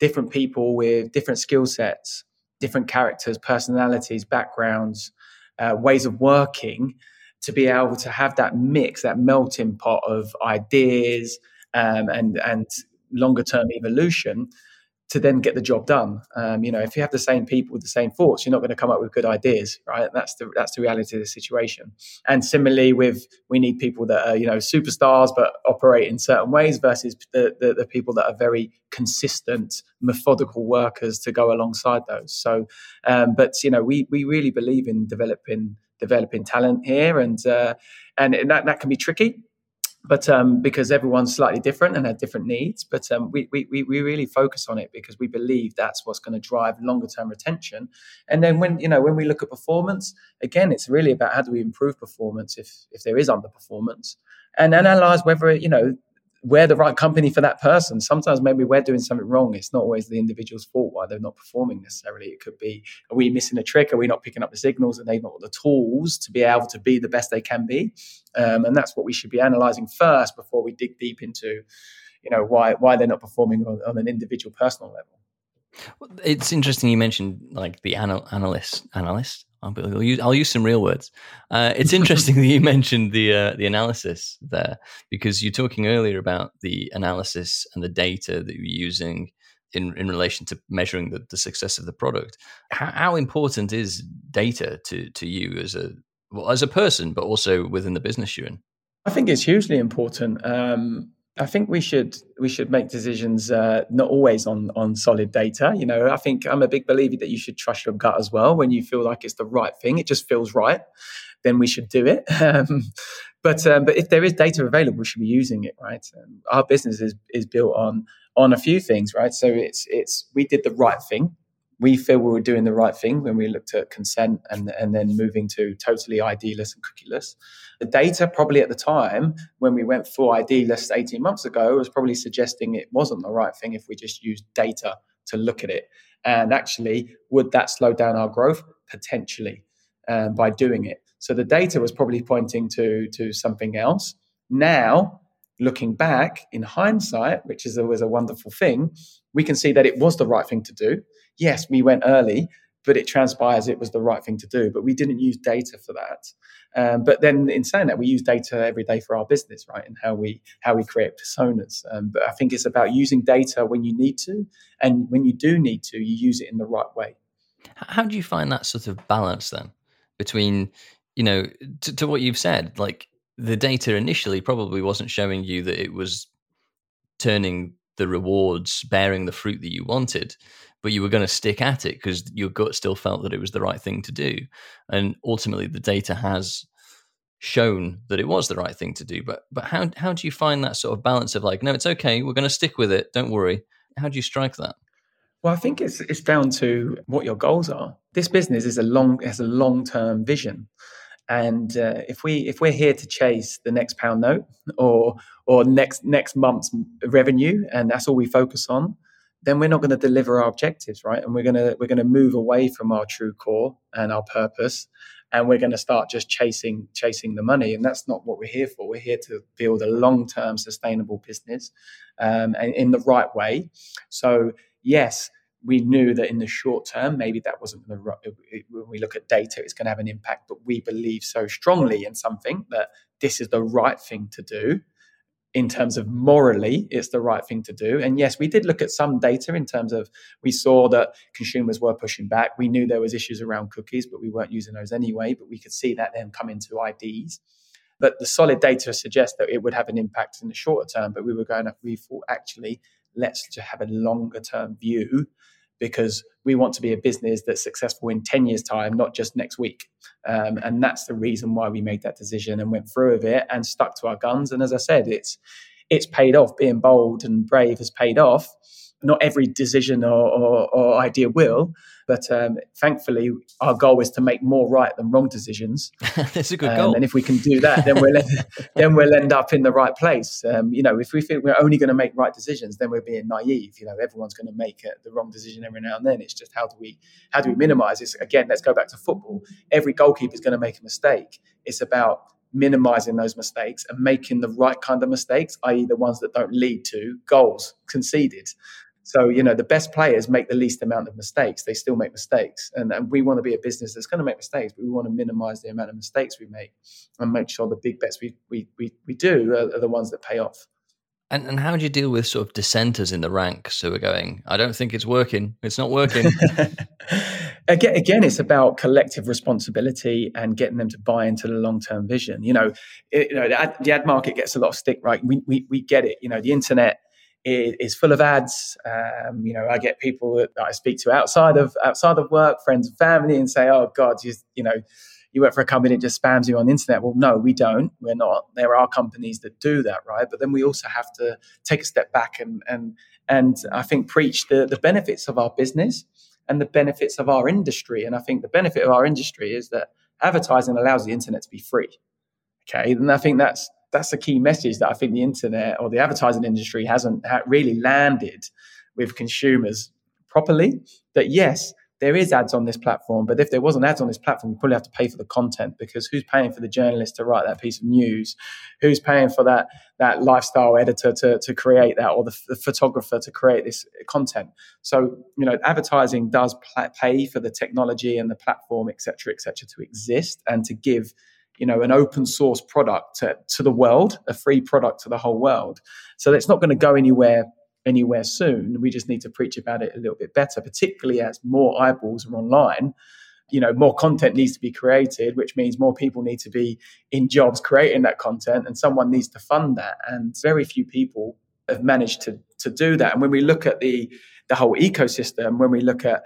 [SPEAKER 1] different people with different skill sets, different characters, personalities, backgrounds, uh, ways of working to be able to have that mix, that melting pot of ideas um, and and longer term evolution to then get the job done. Um, you know, if you have the same people with the same thoughts, you're not going to come up with good ideas, right? That's the that's the reality of the situation. And similarly, with we need people that are you know superstars but operate in certain ways versus the the, the people that are very consistent, methodical workers to go alongside those. So, um, but you know, we we really believe in developing developing talent here, and uh, and that that can be tricky but um, because everyone's slightly different and had different needs. But um, we, we, we really focus on it because we believe that's what's going to drive longer term retention. And then when you know when we look at performance, again, it's really about how do we improve performance if if there is underperformance, and analyze whether you know we're the right company for that person. Sometimes maybe we're doing something wrong. It's not always the individual's fault why they're not performing necessarily. It could be, are we missing a trick? Are we not picking up the signals? And they've not the tools to be able to be the best they can be? Um, and that's what we should be analyzing first before we dig deep into, you know, why why they're not performing on, on an individual personal level.
[SPEAKER 3] It's interesting you mentioned like the anal- analyst analyst I'll use, I'll use some real words. Uh, it's interesting that you mentioned the uh, the analysis there because you're talking earlier about the analysis and the data that you're using in, in relation to measuring the, the success of the product. How, how, important is data to to you as a well, as a person, but also within the business you're in?
[SPEAKER 1] I think it's hugely important. Um, I think we should we should make decisions uh, not always on on solid data. You know, I think I'm a big believer that you should trust your gut as well. When you feel like it's the right thing, it just feels right, then we should do it. Um, but um, but if there is data available, we should be using it. Right, um, our business is is built on on a few things. Right, so it's it's we did the right thing we feel we were doing the right thing when we looked at consent and, and then moving to totally ID-less and cookieless. The data probably at the time when we went full ID-less 18 months ago was probably suggesting it wasn't the right thing if we just used data to look at it. And actually, would that slow down our growth? Potentially um, by doing it. So the data was probably pointing to, to something else. Now, looking back in hindsight, which is always a wonderful thing, we can see that it was the right thing to do yes, we went early, but it transpires it was the right thing to do. But we didn't use data for that. Um, but then, in saying that, we use data every day for our business, right? And how we how we create personas. Um, but I think it's about using data when you need to, and when you do need to, you use it in the right way.
[SPEAKER 3] How do you find that sort of balance then between, you know, to, to what you've said, like the data initially probably wasn't showing you that it was turning the rewards, bearing the fruit that you wanted but you were going to stick at it because your gut still felt that it was the right thing to do. And ultimately, the data has shown that it was the right thing to do. But but how how do you find that sort of balance of like, no, it's okay, we're going to stick with it, don't worry. How do you strike that?
[SPEAKER 1] Well, I think it's it's down to what your goals are. This business is a long has a long term vision, and uh, if we if we're here to chase the next pound note or or next next month's revenue, and that's all we focus on, then we're not going to deliver our objectives, right? And we're going to we're going to move away from our true core and our purpose, and we're going to start just chasing chasing the money. And that's not what we're here for. We're here to build a long term sustainable business, um, and in the right way. So yes. We knew that in the short term, maybe that wasn't going to. When we look at data, it's going to have an impact. But we believe so strongly in something that this is the right thing to do in terms of morally it's the right thing to do. And yes we did look at some data in terms of we saw that consumers were pushing back. We knew there was issues around cookies but we weren't using those anyway but we could see that then come into ids but the solid data suggests that it would have an impact in the shorter term but we were going to we thought actually let's just have a longer term view because we want to be a business that's successful in 10 years time not just next week. Um, and that's the reason why we made that decision and went through with it and stuck to our guns. And as i said it's it's paid off. Being bold and brave has paid off not every decision or, or, or idea will but um, thankfully, our goal is to make more right than wrong decisions.
[SPEAKER 3] That's a good
[SPEAKER 1] um,
[SPEAKER 3] goal.
[SPEAKER 1] And if we can do that, then we'll then we'll end up in the right place. Um, you know, if we think we're only going to make right decisions, then we're being naive. You know, everyone's going to make the wrong decision every now and then. It's just how do we how do we minimize this? Again, let's go back to football. Every goalkeeper is going to make a mistake. It's about minimizing those mistakes and making the right kind of mistakes, i.e., the ones that don't lead to goals conceded. So, you know, the best players make the least amount of mistakes. They still make mistakes. And, and we want to be a business that's going to make mistakes, but we want to minimize the amount of mistakes we make and make sure the big bets we, we, we, we do are, are the ones that pay off.
[SPEAKER 3] And, and how do you deal with sort of dissenters in the ranks who are going, I don't think it's working. It's not working.
[SPEAKER 1] again, again, it's about collective responsibility and getting them to buy into the long term vision. You know, it, you know the ad, the ad, market gets a lot of stick, right? We, we, we get it. You know, the internet is full of ads. Um, you know, I get people that I speak to outside of outside of work, friends and family, and say, "Oh God, you, you know, you work for a company that just spams you on the internet. Well, no, we don't. We're not. There are companies that do that, right? But then we also have to take a step back and and and I think preach the the benefits of our business and the benefits of our industry. And I think the benefit of our industry is that advertising allows the internet to be free. Okay, and I think that's that's a key message that I think the internet or the advertising industry hasn't really landed with consumers properly. That yes, there is ads on this platform, but if there wasn't ads on this platform, you probably have to pay for the content because who's paying for the journalist to write that piece of news? Who's paying for that that lifestyle editor to, to create that or the, the photographer to create this content? So you know, advertising does pay for the technology and the platform, etc., cetera, et cetera, to exist and to give you know an open source product to, to the world, a free product to the whole world. So it's not going to go anywhere anywhere soon. We just need to preach about it a little bit better, particularly as more eyeballs are online. You know, more content needs to be created, which means more people need to be in jobs creating that content, and someone needs to fund that. And very few people have managed to to do that. And when we look at the the whole ecosystem, when we look at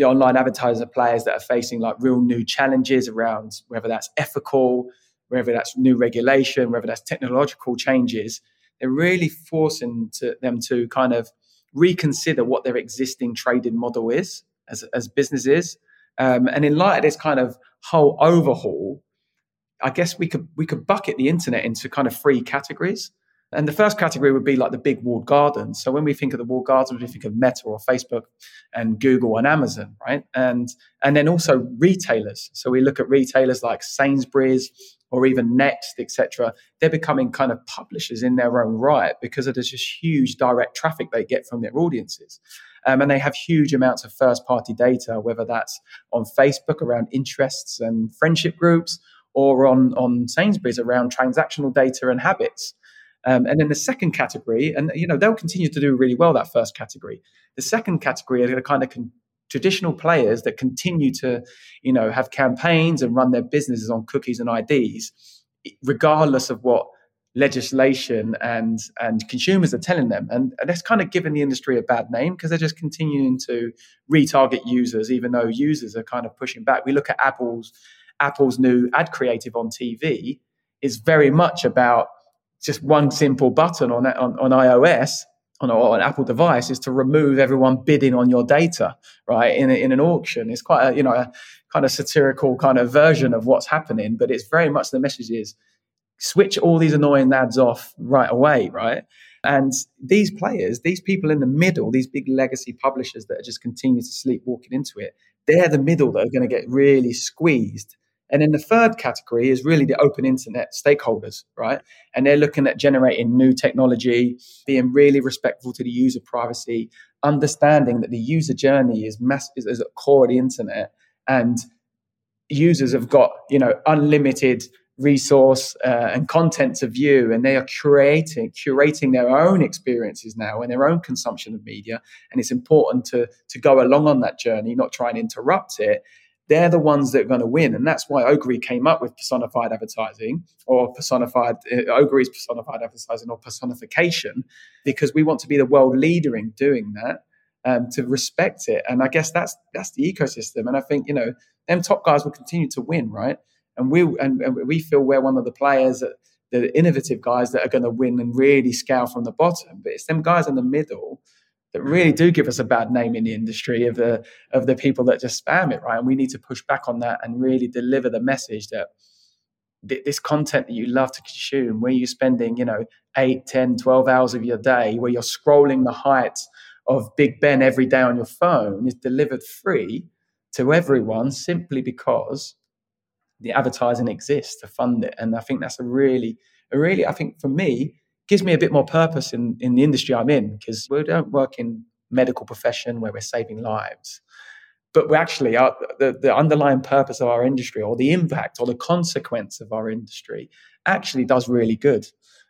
[SPEAKER 1] the online advertiser players that are facing like real new challenges around whether that's ethical, whether that's new regulation, whether that's technological changes, they're really forcing to, them to kind of reconsider what their existing trading model is as, as businesses. Um, and in light of this kind of whole overhaul, I guess we could we could bucket the internet into kind of three categories. And the first category would be like the big walled gardens. So when we think of the walled gardens, we think of Meta or Facebook and Google and Amazon, right? And and then also retailers. So we look at retailers like Sainsbury's or even Next, etc. They're becoming kind of publishers in their own right because of this just huge direct traffic they get from their audiences. Um, and they have huge amounts of first party data, whether that's on Facebook around interests and friendship groups or on, on Sainsbury's around transactional data and habits. Um, and then the second category, and you know they'll continue to do really well. That first category, the second category are the kind of con- traditional players that continue to, you know, have campaigns and run their businesses on cookies and IDs, regardless of what legislation and and consumers are telling them. And, and that's kind of given the industry a bad name because they're just continuing to retarget users, even though users are kind of pushing back. We look at Apple's Apple's new ad creative on TV is very much about just one simple button on, on, on iOS on, an Apple device is to remove everyone bidding on your data, right? In, a, in an auction, it's quite a you know a kind of satirical kind of version of what's happening, but it's very much the message is switch all these annoying ads off right away, right? And these players, these people in the middle, these big legacy publishers that are just continue to sleep walking into it, they're the middle that are going to get really squeezed and then the third category is really the open internet stakeholders, right? And they're looking at generating new technology, being really respectful to the user privacy, understanding that the user journey is mass is, at core of the internet, and users have got you know unlimited resource uh, and content to view and they are creating curating their own experiences now and their own consumption of media. And it's important to to go along on that journey not try and interrupt it they're the ones that are going to win. And that's why Ogury came up with personified advertising or personified, uh, Ogury's personified advertising or personification, because we want to be the world leader in doing that. Um, to respect it, and I guess that's that's the ecosystem. And I think you know them top guys will continue to win, right? And we and, and we feel we're one of the players that the innovative guys that are going to win and really scale from the bottom. But it's them guys in the middle that really do give us a bad name in the industry of the of the people that just spam it right? And we need to push back on that and really deliver the message that th- this content that you love to consume where you're spending you know 8 10 12 hours of your day where you're scrolling the heights of big ben every day on your phone is delivered free to everyone simply because the advertising exists to fund it. And i think that's a really a really i think for me gives me a bit more purpose in, in the industry I'm in because we don't work in medical profession where we're saving lives. But we actually are the, the underlying purpose of our industry or the impact or the consequence of our industry actually does really good.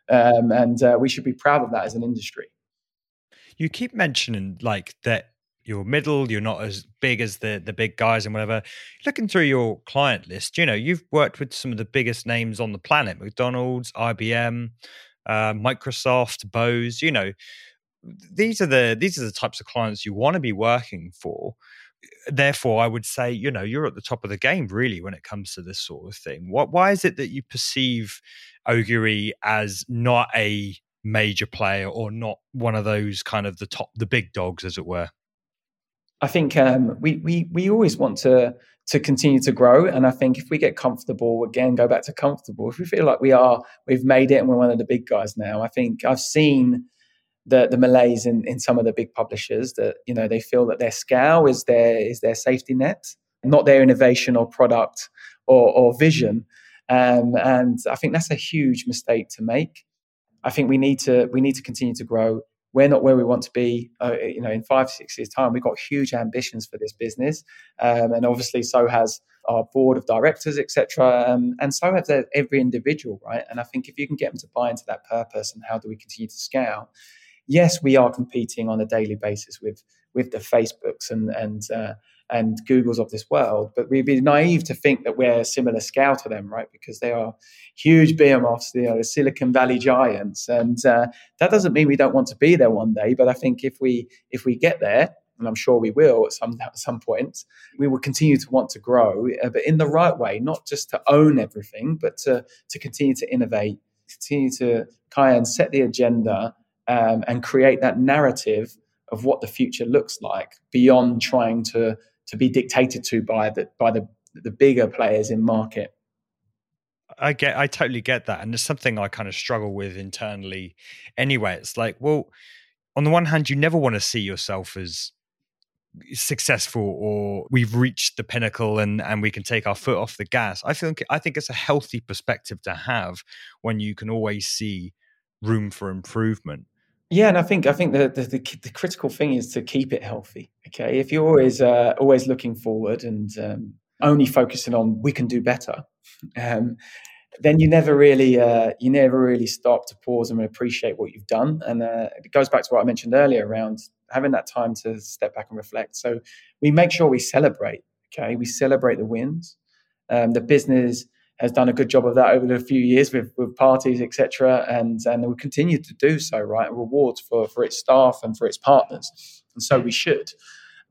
[SPEAKER 1] Um, and uh, we should be proud of that as an industry.
[SPEAKER 4] You keep mentioning like that you're middle, you're not as big as the the big guys and whatever. Looking through your client list, you know, you've worked with some of the biggest names on the planet, McDonald's, IBM, uh, Microsoft, Bose. You know, these are the these are the types of clients you want to be working for. therefore, I would say, you know, you're at the top of the game really when it comes to this sort of thing. What? Why is it that you perceive Ogury as not a major player or not one of those kind of the top, the big dogs, as it were?
[SPEAKER 1] I think um, we we we always want to to continue to grow, and I think if we get comfortable again, go back to comfortable. If we feel like we are, we've made it, and we're one of the big guys now. I think I've seen the the malaise in, in some of the big publishers that you know they feel that their scale is their is their safety net, not their innovation or product or, or vision. Um, and I think that's a huge mistake to make. I think we need to we need to continue to grow. We're not where we want to be. Uh, you know, in five six years' time, we've got huge ambitions for this business, um, and obviously, so has our board of directors, etc. Um, and so has every individual, right? And I think if you can get them to buy into that purpose and how do we continue to scale, yes, we are competing on a daily basis with with the Facebooks and and uh, and Googles of this world, but we'd be naive to think that we're a similar scale to them, right? Because they are huge behemoths, you know, the Silicon Valley giants, and uh, that doesn't mean we don't want to be there one day. But I think if we if we get there, and I'm sure we will at some at some point, we will continue to want to grow, uh, but in the right way, not just to own everything, but to to continue to innovate, continue to kind of set the agenda um, and create that narrative of what the future looks like beyond trying to to be dictated to by the by the the bigger players in market.
[SPEAKER 4] I get I totally get that. And there's something I kind of struggle with internally anyway. It's like, well, on the one hand, you never want to see yourself as successful or we've reached the pinnacle and and we can take our foot off the gas. I think I think it's a healthy perspective to have when you can always see room for improvement.
[SPEAKER 1] Yeah, and I think I think the, the, the the critical thing is to keep it healthy. Okay, if you're always uh, always looking forward and um, only focusing on we can do better, um, then you never really uh, you never really stop to pause and appreciate what you've done. And uh, it goes back to what I mentioned earlier around having that time to step back and reflect. So we make sure we celebrate. Okay, we celebrate the wins. Um, the business has done a good job of that over the few years with, with parties, etc. And and will continue to do so, right? Rewards for for its staff and for its partners, and so we should.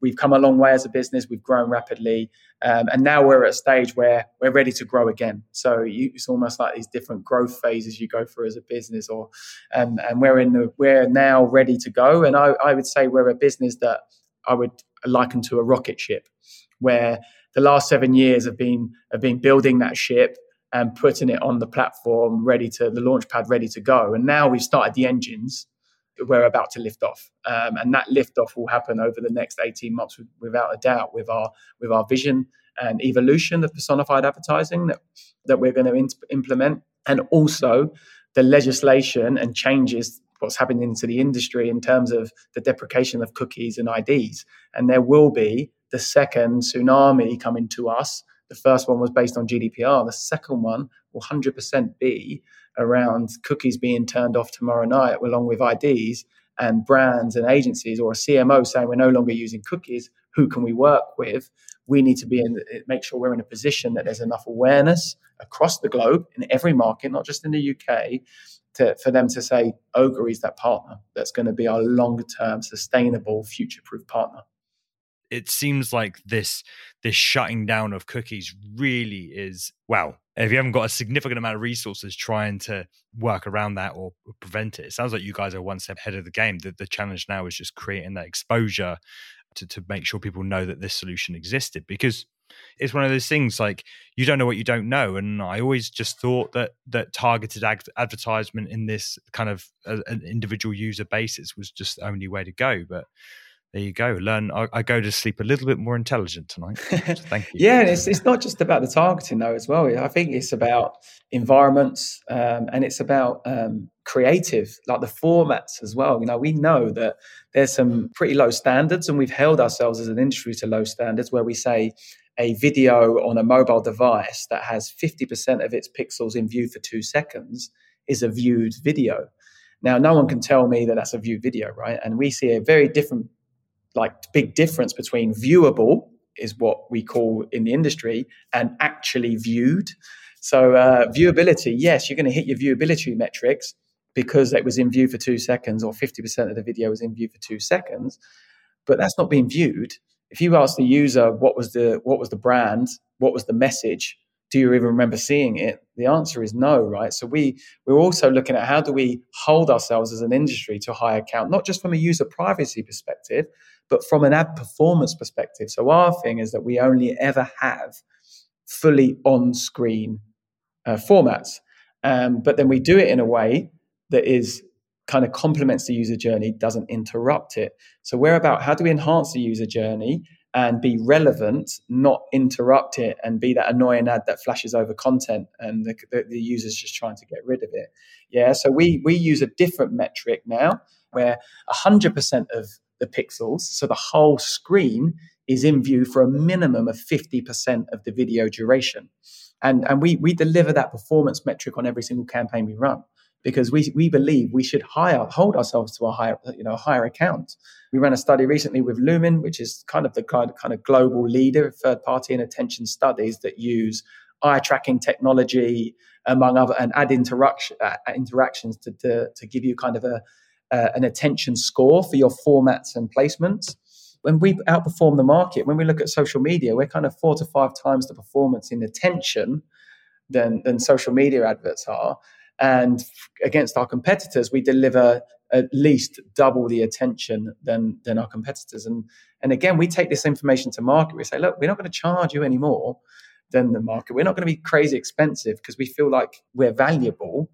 [SPEAKER 1] We've come a long way as a business. We've grown rapidly, um, and now we're at a stage where we're ready to grow again. So you, it's almost like these different growth phases you go through as a business, or um, and we're in the we're now ready to go. And I, I would say we're a business that I would liken to a rocket ship, where the last seven years have been have been building that ship and putting it on the platform ready to the launch pad ready to go. And now we've started the engines we're about to lift off. Um, and that lift off will happen over the next 18 months without a doubt with our with our vision and evolution of personified advertising that, that we're going to in- implement. And also the legislation and changes what's happening into the industry in terms of the deprecation of cookies and IDs and there will be the second tsunami coming to us. The first one was based on GDPR. The second one will 100% be around cookies being turned off tomorrow night, along with IDs and brands and agencies or a CMO saying we're no longer using cookies. Who can we work with? We need to be in, make sure we're in a position that there's enough awareness across the globe in every market, not just in the UK, to, for them to say Ogury is that partner that's going to be our longer term, sustainable, future proof partner
[SPEAKER 4] it seems like this this shutting down of cookies really is well if you haven't got a significant amount of resources trying to work around that or prevent it it sounds like you guys are one step ahead of the game. The, the challenge now is just creating that exposure to, to make sure people know that this solution existed because it's one of those things like you don't know what you don't know. And i always just thought that that targeted ag- advertisement in this kind of uh, an individual user basis was just the only way to go. But there you go. Learn. I, I, go to sleep a little bit more intelligent tonight. Thank you.
[SPEAKER 1] yeah, it's it's not just about the targeting though as well. I think it's about environments um, and it's about um, creative, like the formats as well. You know, we know that there's some pretty low standards, and we've held ourselves as an industry to low standards where we say a video on a mobile device that has 50% of its pixels in view for two seconds is a viewed video. Now, no one can tell me that that's a viewed video, right? And we see a very different like big difference between viewable is what we call in the industry and actually viewed. So uh, viewability, yes, you're going to hit your viewability metrics because it was in view for two seconds or 50% of the video was in view for two seconds, but that's not being viewed. if you ask the user what was the what was the brand, what was the message, do you even remember seeing it? The answer is no, right? So we we're also looking at how do we hold ourselves as an industry to a high account, not just from a user privacy perspective, but from an ad performance perspective. So our thing is that we only ever have fully on-screen uh, formats, um, but then we do it in a way that is kind of complements the user journey, doesn't interrupt it. So we're about how do we enhance the user journey and be relevant, not interrupt it and be that annoying ad that flashes over content and the, the, the user's just trying to get rid of it. Yeah, so we we use a different metric now where 100% of the pixels, so the whole screen is in view for a minimum of 50% of the video duration. And, and we, we deliver that performance metric on every single campaign we run because we, we believe we should hire, hold ourselves to a higher, you know, higher account. We ran a study recently with Lumen, which is kind of the kind of, global leader of third party and attention studies that use eye tracking technology, among other, and add interaction, uh, interactions to, to, to give you kind of a, uh, an attention score for your formats and placements. When we outperform the market, when we look at social media, we're kind of four to five times the performance in attention than, than social media adverts are. And against our competitors, we deliver at least double the attention than than our competitors. And and again, we take this information to market. We say, look, we're not going to charge you any more than the market. We're not going to be crazy expensive because we feel like we're valuable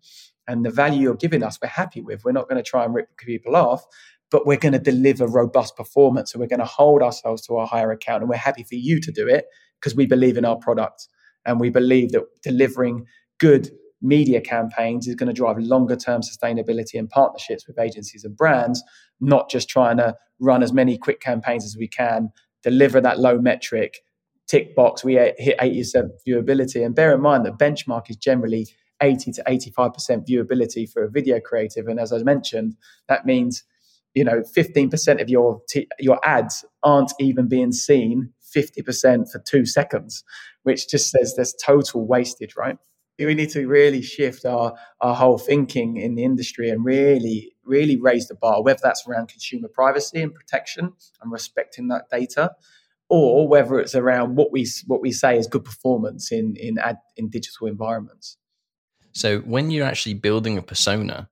[SPEAKER 1] and the value you're giving us, we're happy with. We're not going to try and rip people off, but we're going to deliver robust performance. And we're going to hold ourselves to a higher account. And we're happy for you to do it because we believe in our product. And we believe that delivering good media campaigns is going to drive longer term sustainability and partnerships with agencies and brands, not just trying to run as many quick campaigns as we can, deliver that low metric, tick box, we hit 80% viewability. And bear in mind that benchmark is generally 80 to 85% viewability for a video creative. And as I mentioned, that means you know 15% of your t- your ads aren't even being seen 50% for two seconds, which just says there's total wastage, right? we need to really shift our our whole thinking in the industry and really really raise the bar whether that's around consumer privacy and protection and respecting that data or whether it's around what we what we say is good performance in in ad, in digital environments
[SPEAKER 3] so when you're actually building a persona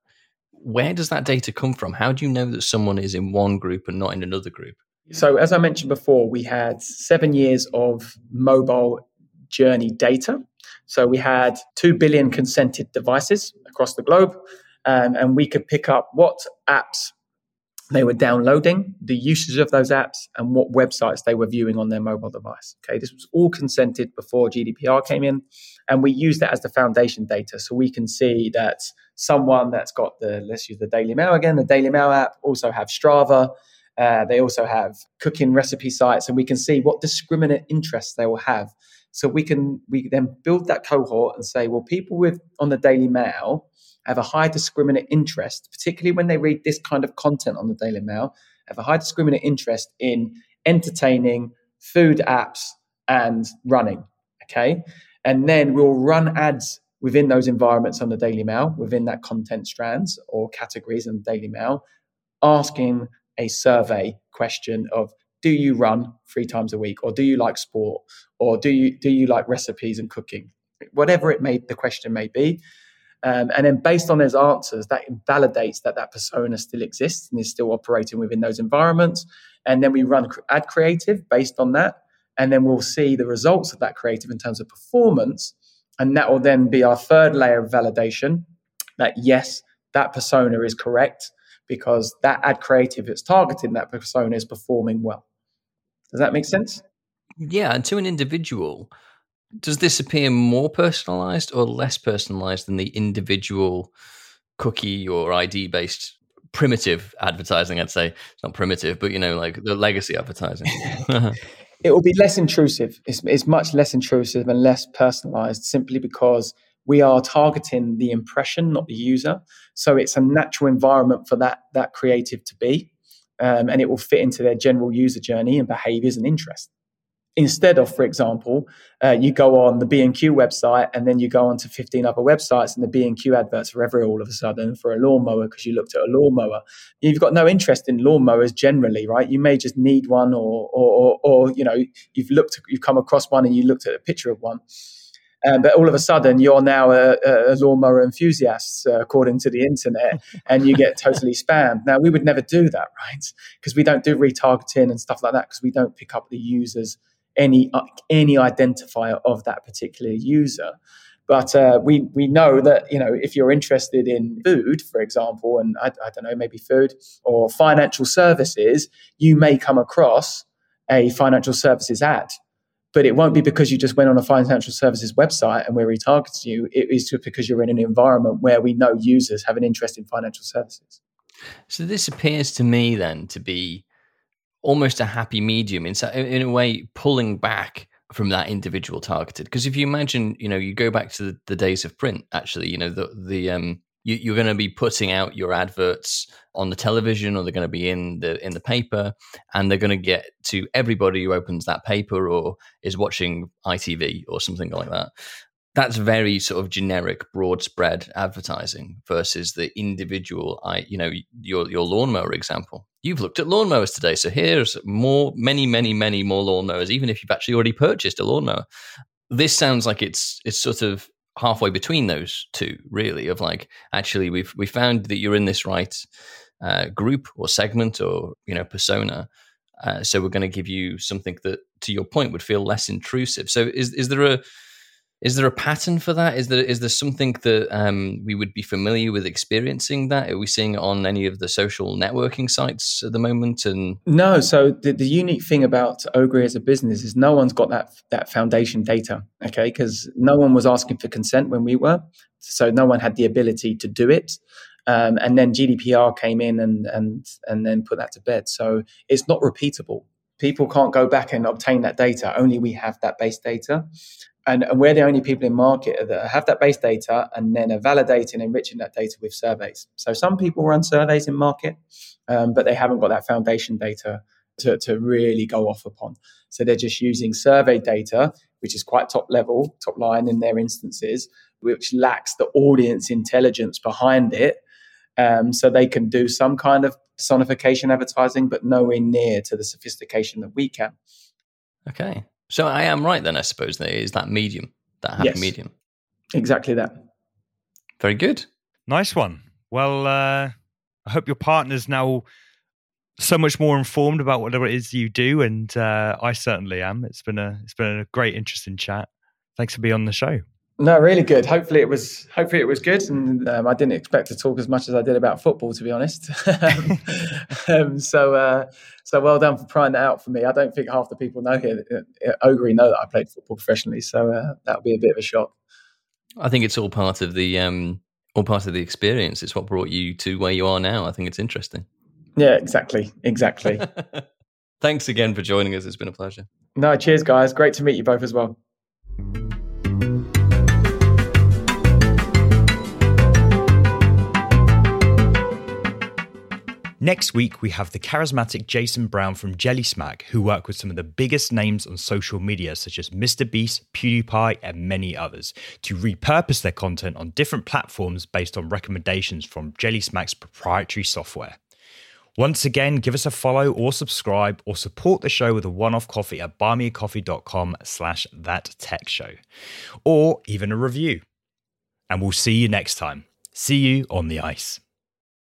[SPEAKER 3] where does that data come from? How do you know that someone is in one group and not in another group?
[SPEAKER 1] So as i mentioned before we had 7 years of mobile journey data. So we had 2 billion consented devices across the globe, um, and we could pick up what apps they were downloading, the usage of those apps, and what websites they were viewing on their mobile device. Okay, this was all consented before GDPR came in, and we use that as the foundation data. So we can see that someone that's got the let's use the Daily Mail again, the Daily Mail app also have Strava. Uh, they also have cooking recipe sites, and we can see what discriminate interests they will have so we can we then build that cohort and say, well, people with on the Daily Mail have a high discriminant interest, particularly when they read this kind of content on the Daily Mail, have a high discriminant interest in entertaining, food apps, and running. Okay. And then we'll run ads within those environments on the Daily Mail, within that content strands or categories in the Daily Mail, asking a survey question of do you run three times a week or do you like sport or do you do you like recipes and cooking whatever it may the question may be um, and then based on those answers that validates that that persona still exists and is still operating within those environments. And then we run ad creative based on that. And then we'll see the results of that creative in terms of performance. And that will then be our third layer of validation that yes that persona is correct because that ad creative that's targeting that persona is performing well. Does that make sense?
[SPEAKER 3] Yeah, and to an individual, does this appear more personalized or less personalized than the individual cookie or ID based primitive advertising? I'd say it's not primitive, but you know, like the legacy advertising.
[SPEAKER 1] it will be less intrusive. It's, it's much less intrusive and less personalized simply because we are targeting the impression, not the user. So it's a natural environment for that that creative to be um, and it will fit into their general user journey and behaviors and interests. Instead of, for example, uh, you go on the B&Q website and then you go on to 15 other websites and the B&Q adverts are everywhere all of a sudden for a lawnmower because you looked at a lawnmower. You've got no interest in lawnmowers generally, right? You may just need one or, or, or, or you know, you've looked, you've come across one and you looked at a picture of one. Um, but all of a sudden, you're now a, a lawnmower enthusiast, uh, according to the internet, and you get totally spammed. Now, we would never do that, right? Because we don't do retargeting and stuff like that, because we don't pick up the users any uh, any identifier of that particular user. But uh, we we know that you know if you're interested in food, for example, and I, I don't know maybe food or financial services, you may come across a financial services ad but it won't be because you just went on a financial services website and we're you. It is because you're in an environment where we know users have an interest in financial services.
[SPEAKER 3] So this appears to me then to be almost a happy medium in, in a way pulling back from that individual targeted because if you imagine you know you go back to the, the days of print actually you know the the um you, are going to be putting out your adverts on the television or they're going to be in the in the paper and they're going to get to everybody who opens that paper or is watching ITV or something like that that's very sort of generic, broad spread advertising versus the individual. I, you know, your your lawnmower example. You've looked at lawnmowers today, so here's more, many, many, many more lawnmowers. Even if you've actually already purchased a lawnmower, this sounds like it's it's sort of halfway between those two, really. Of like, actually, we've we found that you're in this right uh, group or segment or you know persona. Uh, so we're going to give you something that, to your point, would feel less intrusive. So is is there a is there a pattern for that? Is there is there something that um, we would be familiar with experiencing that? Are we seeing it on any of the social networking sites at the moment? And
[SPEAKER 1] no. So the, the unique thing about Ogury as a business is no one's got that that foundation data. Okay, because no one was asking for consent when we were, so no one had the ability to do it. Um, and then GDPR came in and and and then put that to bed. So it's not repeatable. People can't go back and obtain that data. Only we have that base data and, and we're the only people in market that have that base data and then are validating and enriching that data with surveys. So some people run surveys in market, um, but they haven't got that foundation data to, to really go off upon. So they're just using survey data, which is quite top level, top line in their instances, which lacks the audience intelligence behind it. Um, so they can do some kind of sonification advertising, but nowhere near to the sophistication that we can.
[SPEAKER 3] Okay. So I am right then, I suppose, there is that medium, that happy yes, medium.
[SPEAKER 1] Exactly that.
[SPEAKER 3] Very good.
[SPEAKER 4] Nice one. Well, uh, I hope your partner's now so much more informed about whatever it is you do, and uh, I certainly am. It's been a it's been a great, interesting chat. Thanks for being on the show.
[SPEAKER 1] No, really good. Hopefully it was. Hopefully it was good, and um, I didn't expect to talk as much as I did about football, to be honest. um, so, uh, so well done for trying that out for me. I don't think half the people know here, uh, Ogury, know that I played football professionally, so uh, that would be a bit of a shock.
[SPEAKER 3] I think it's all part of the um, all part of the experience. It's what brought you to where you are now. I think it's interesting.
[SPEAKER 1] Yeah, exactly, exactly.
[SPEAKER 3] Thanks again for joining us. It's been a pleasure.
[SPEAKER 1] No, cheers, guys. Great to meet you both as well.
[SPEAKER 4] Next week, we have the charismatic Jason Brown from Jellysmack, who work with some of the biggest names on social media, such as Mr. Beast, PewDiePie, and many others, to repurpose their content on different platforms based on recommendations from Jellysmack's proprietary software. Once again, give us a follow or subscribe or support the show with a one-off coffee at buymeacoffee.com slash that tech show. Or even a review. And we'll see you next time. See you on the ice.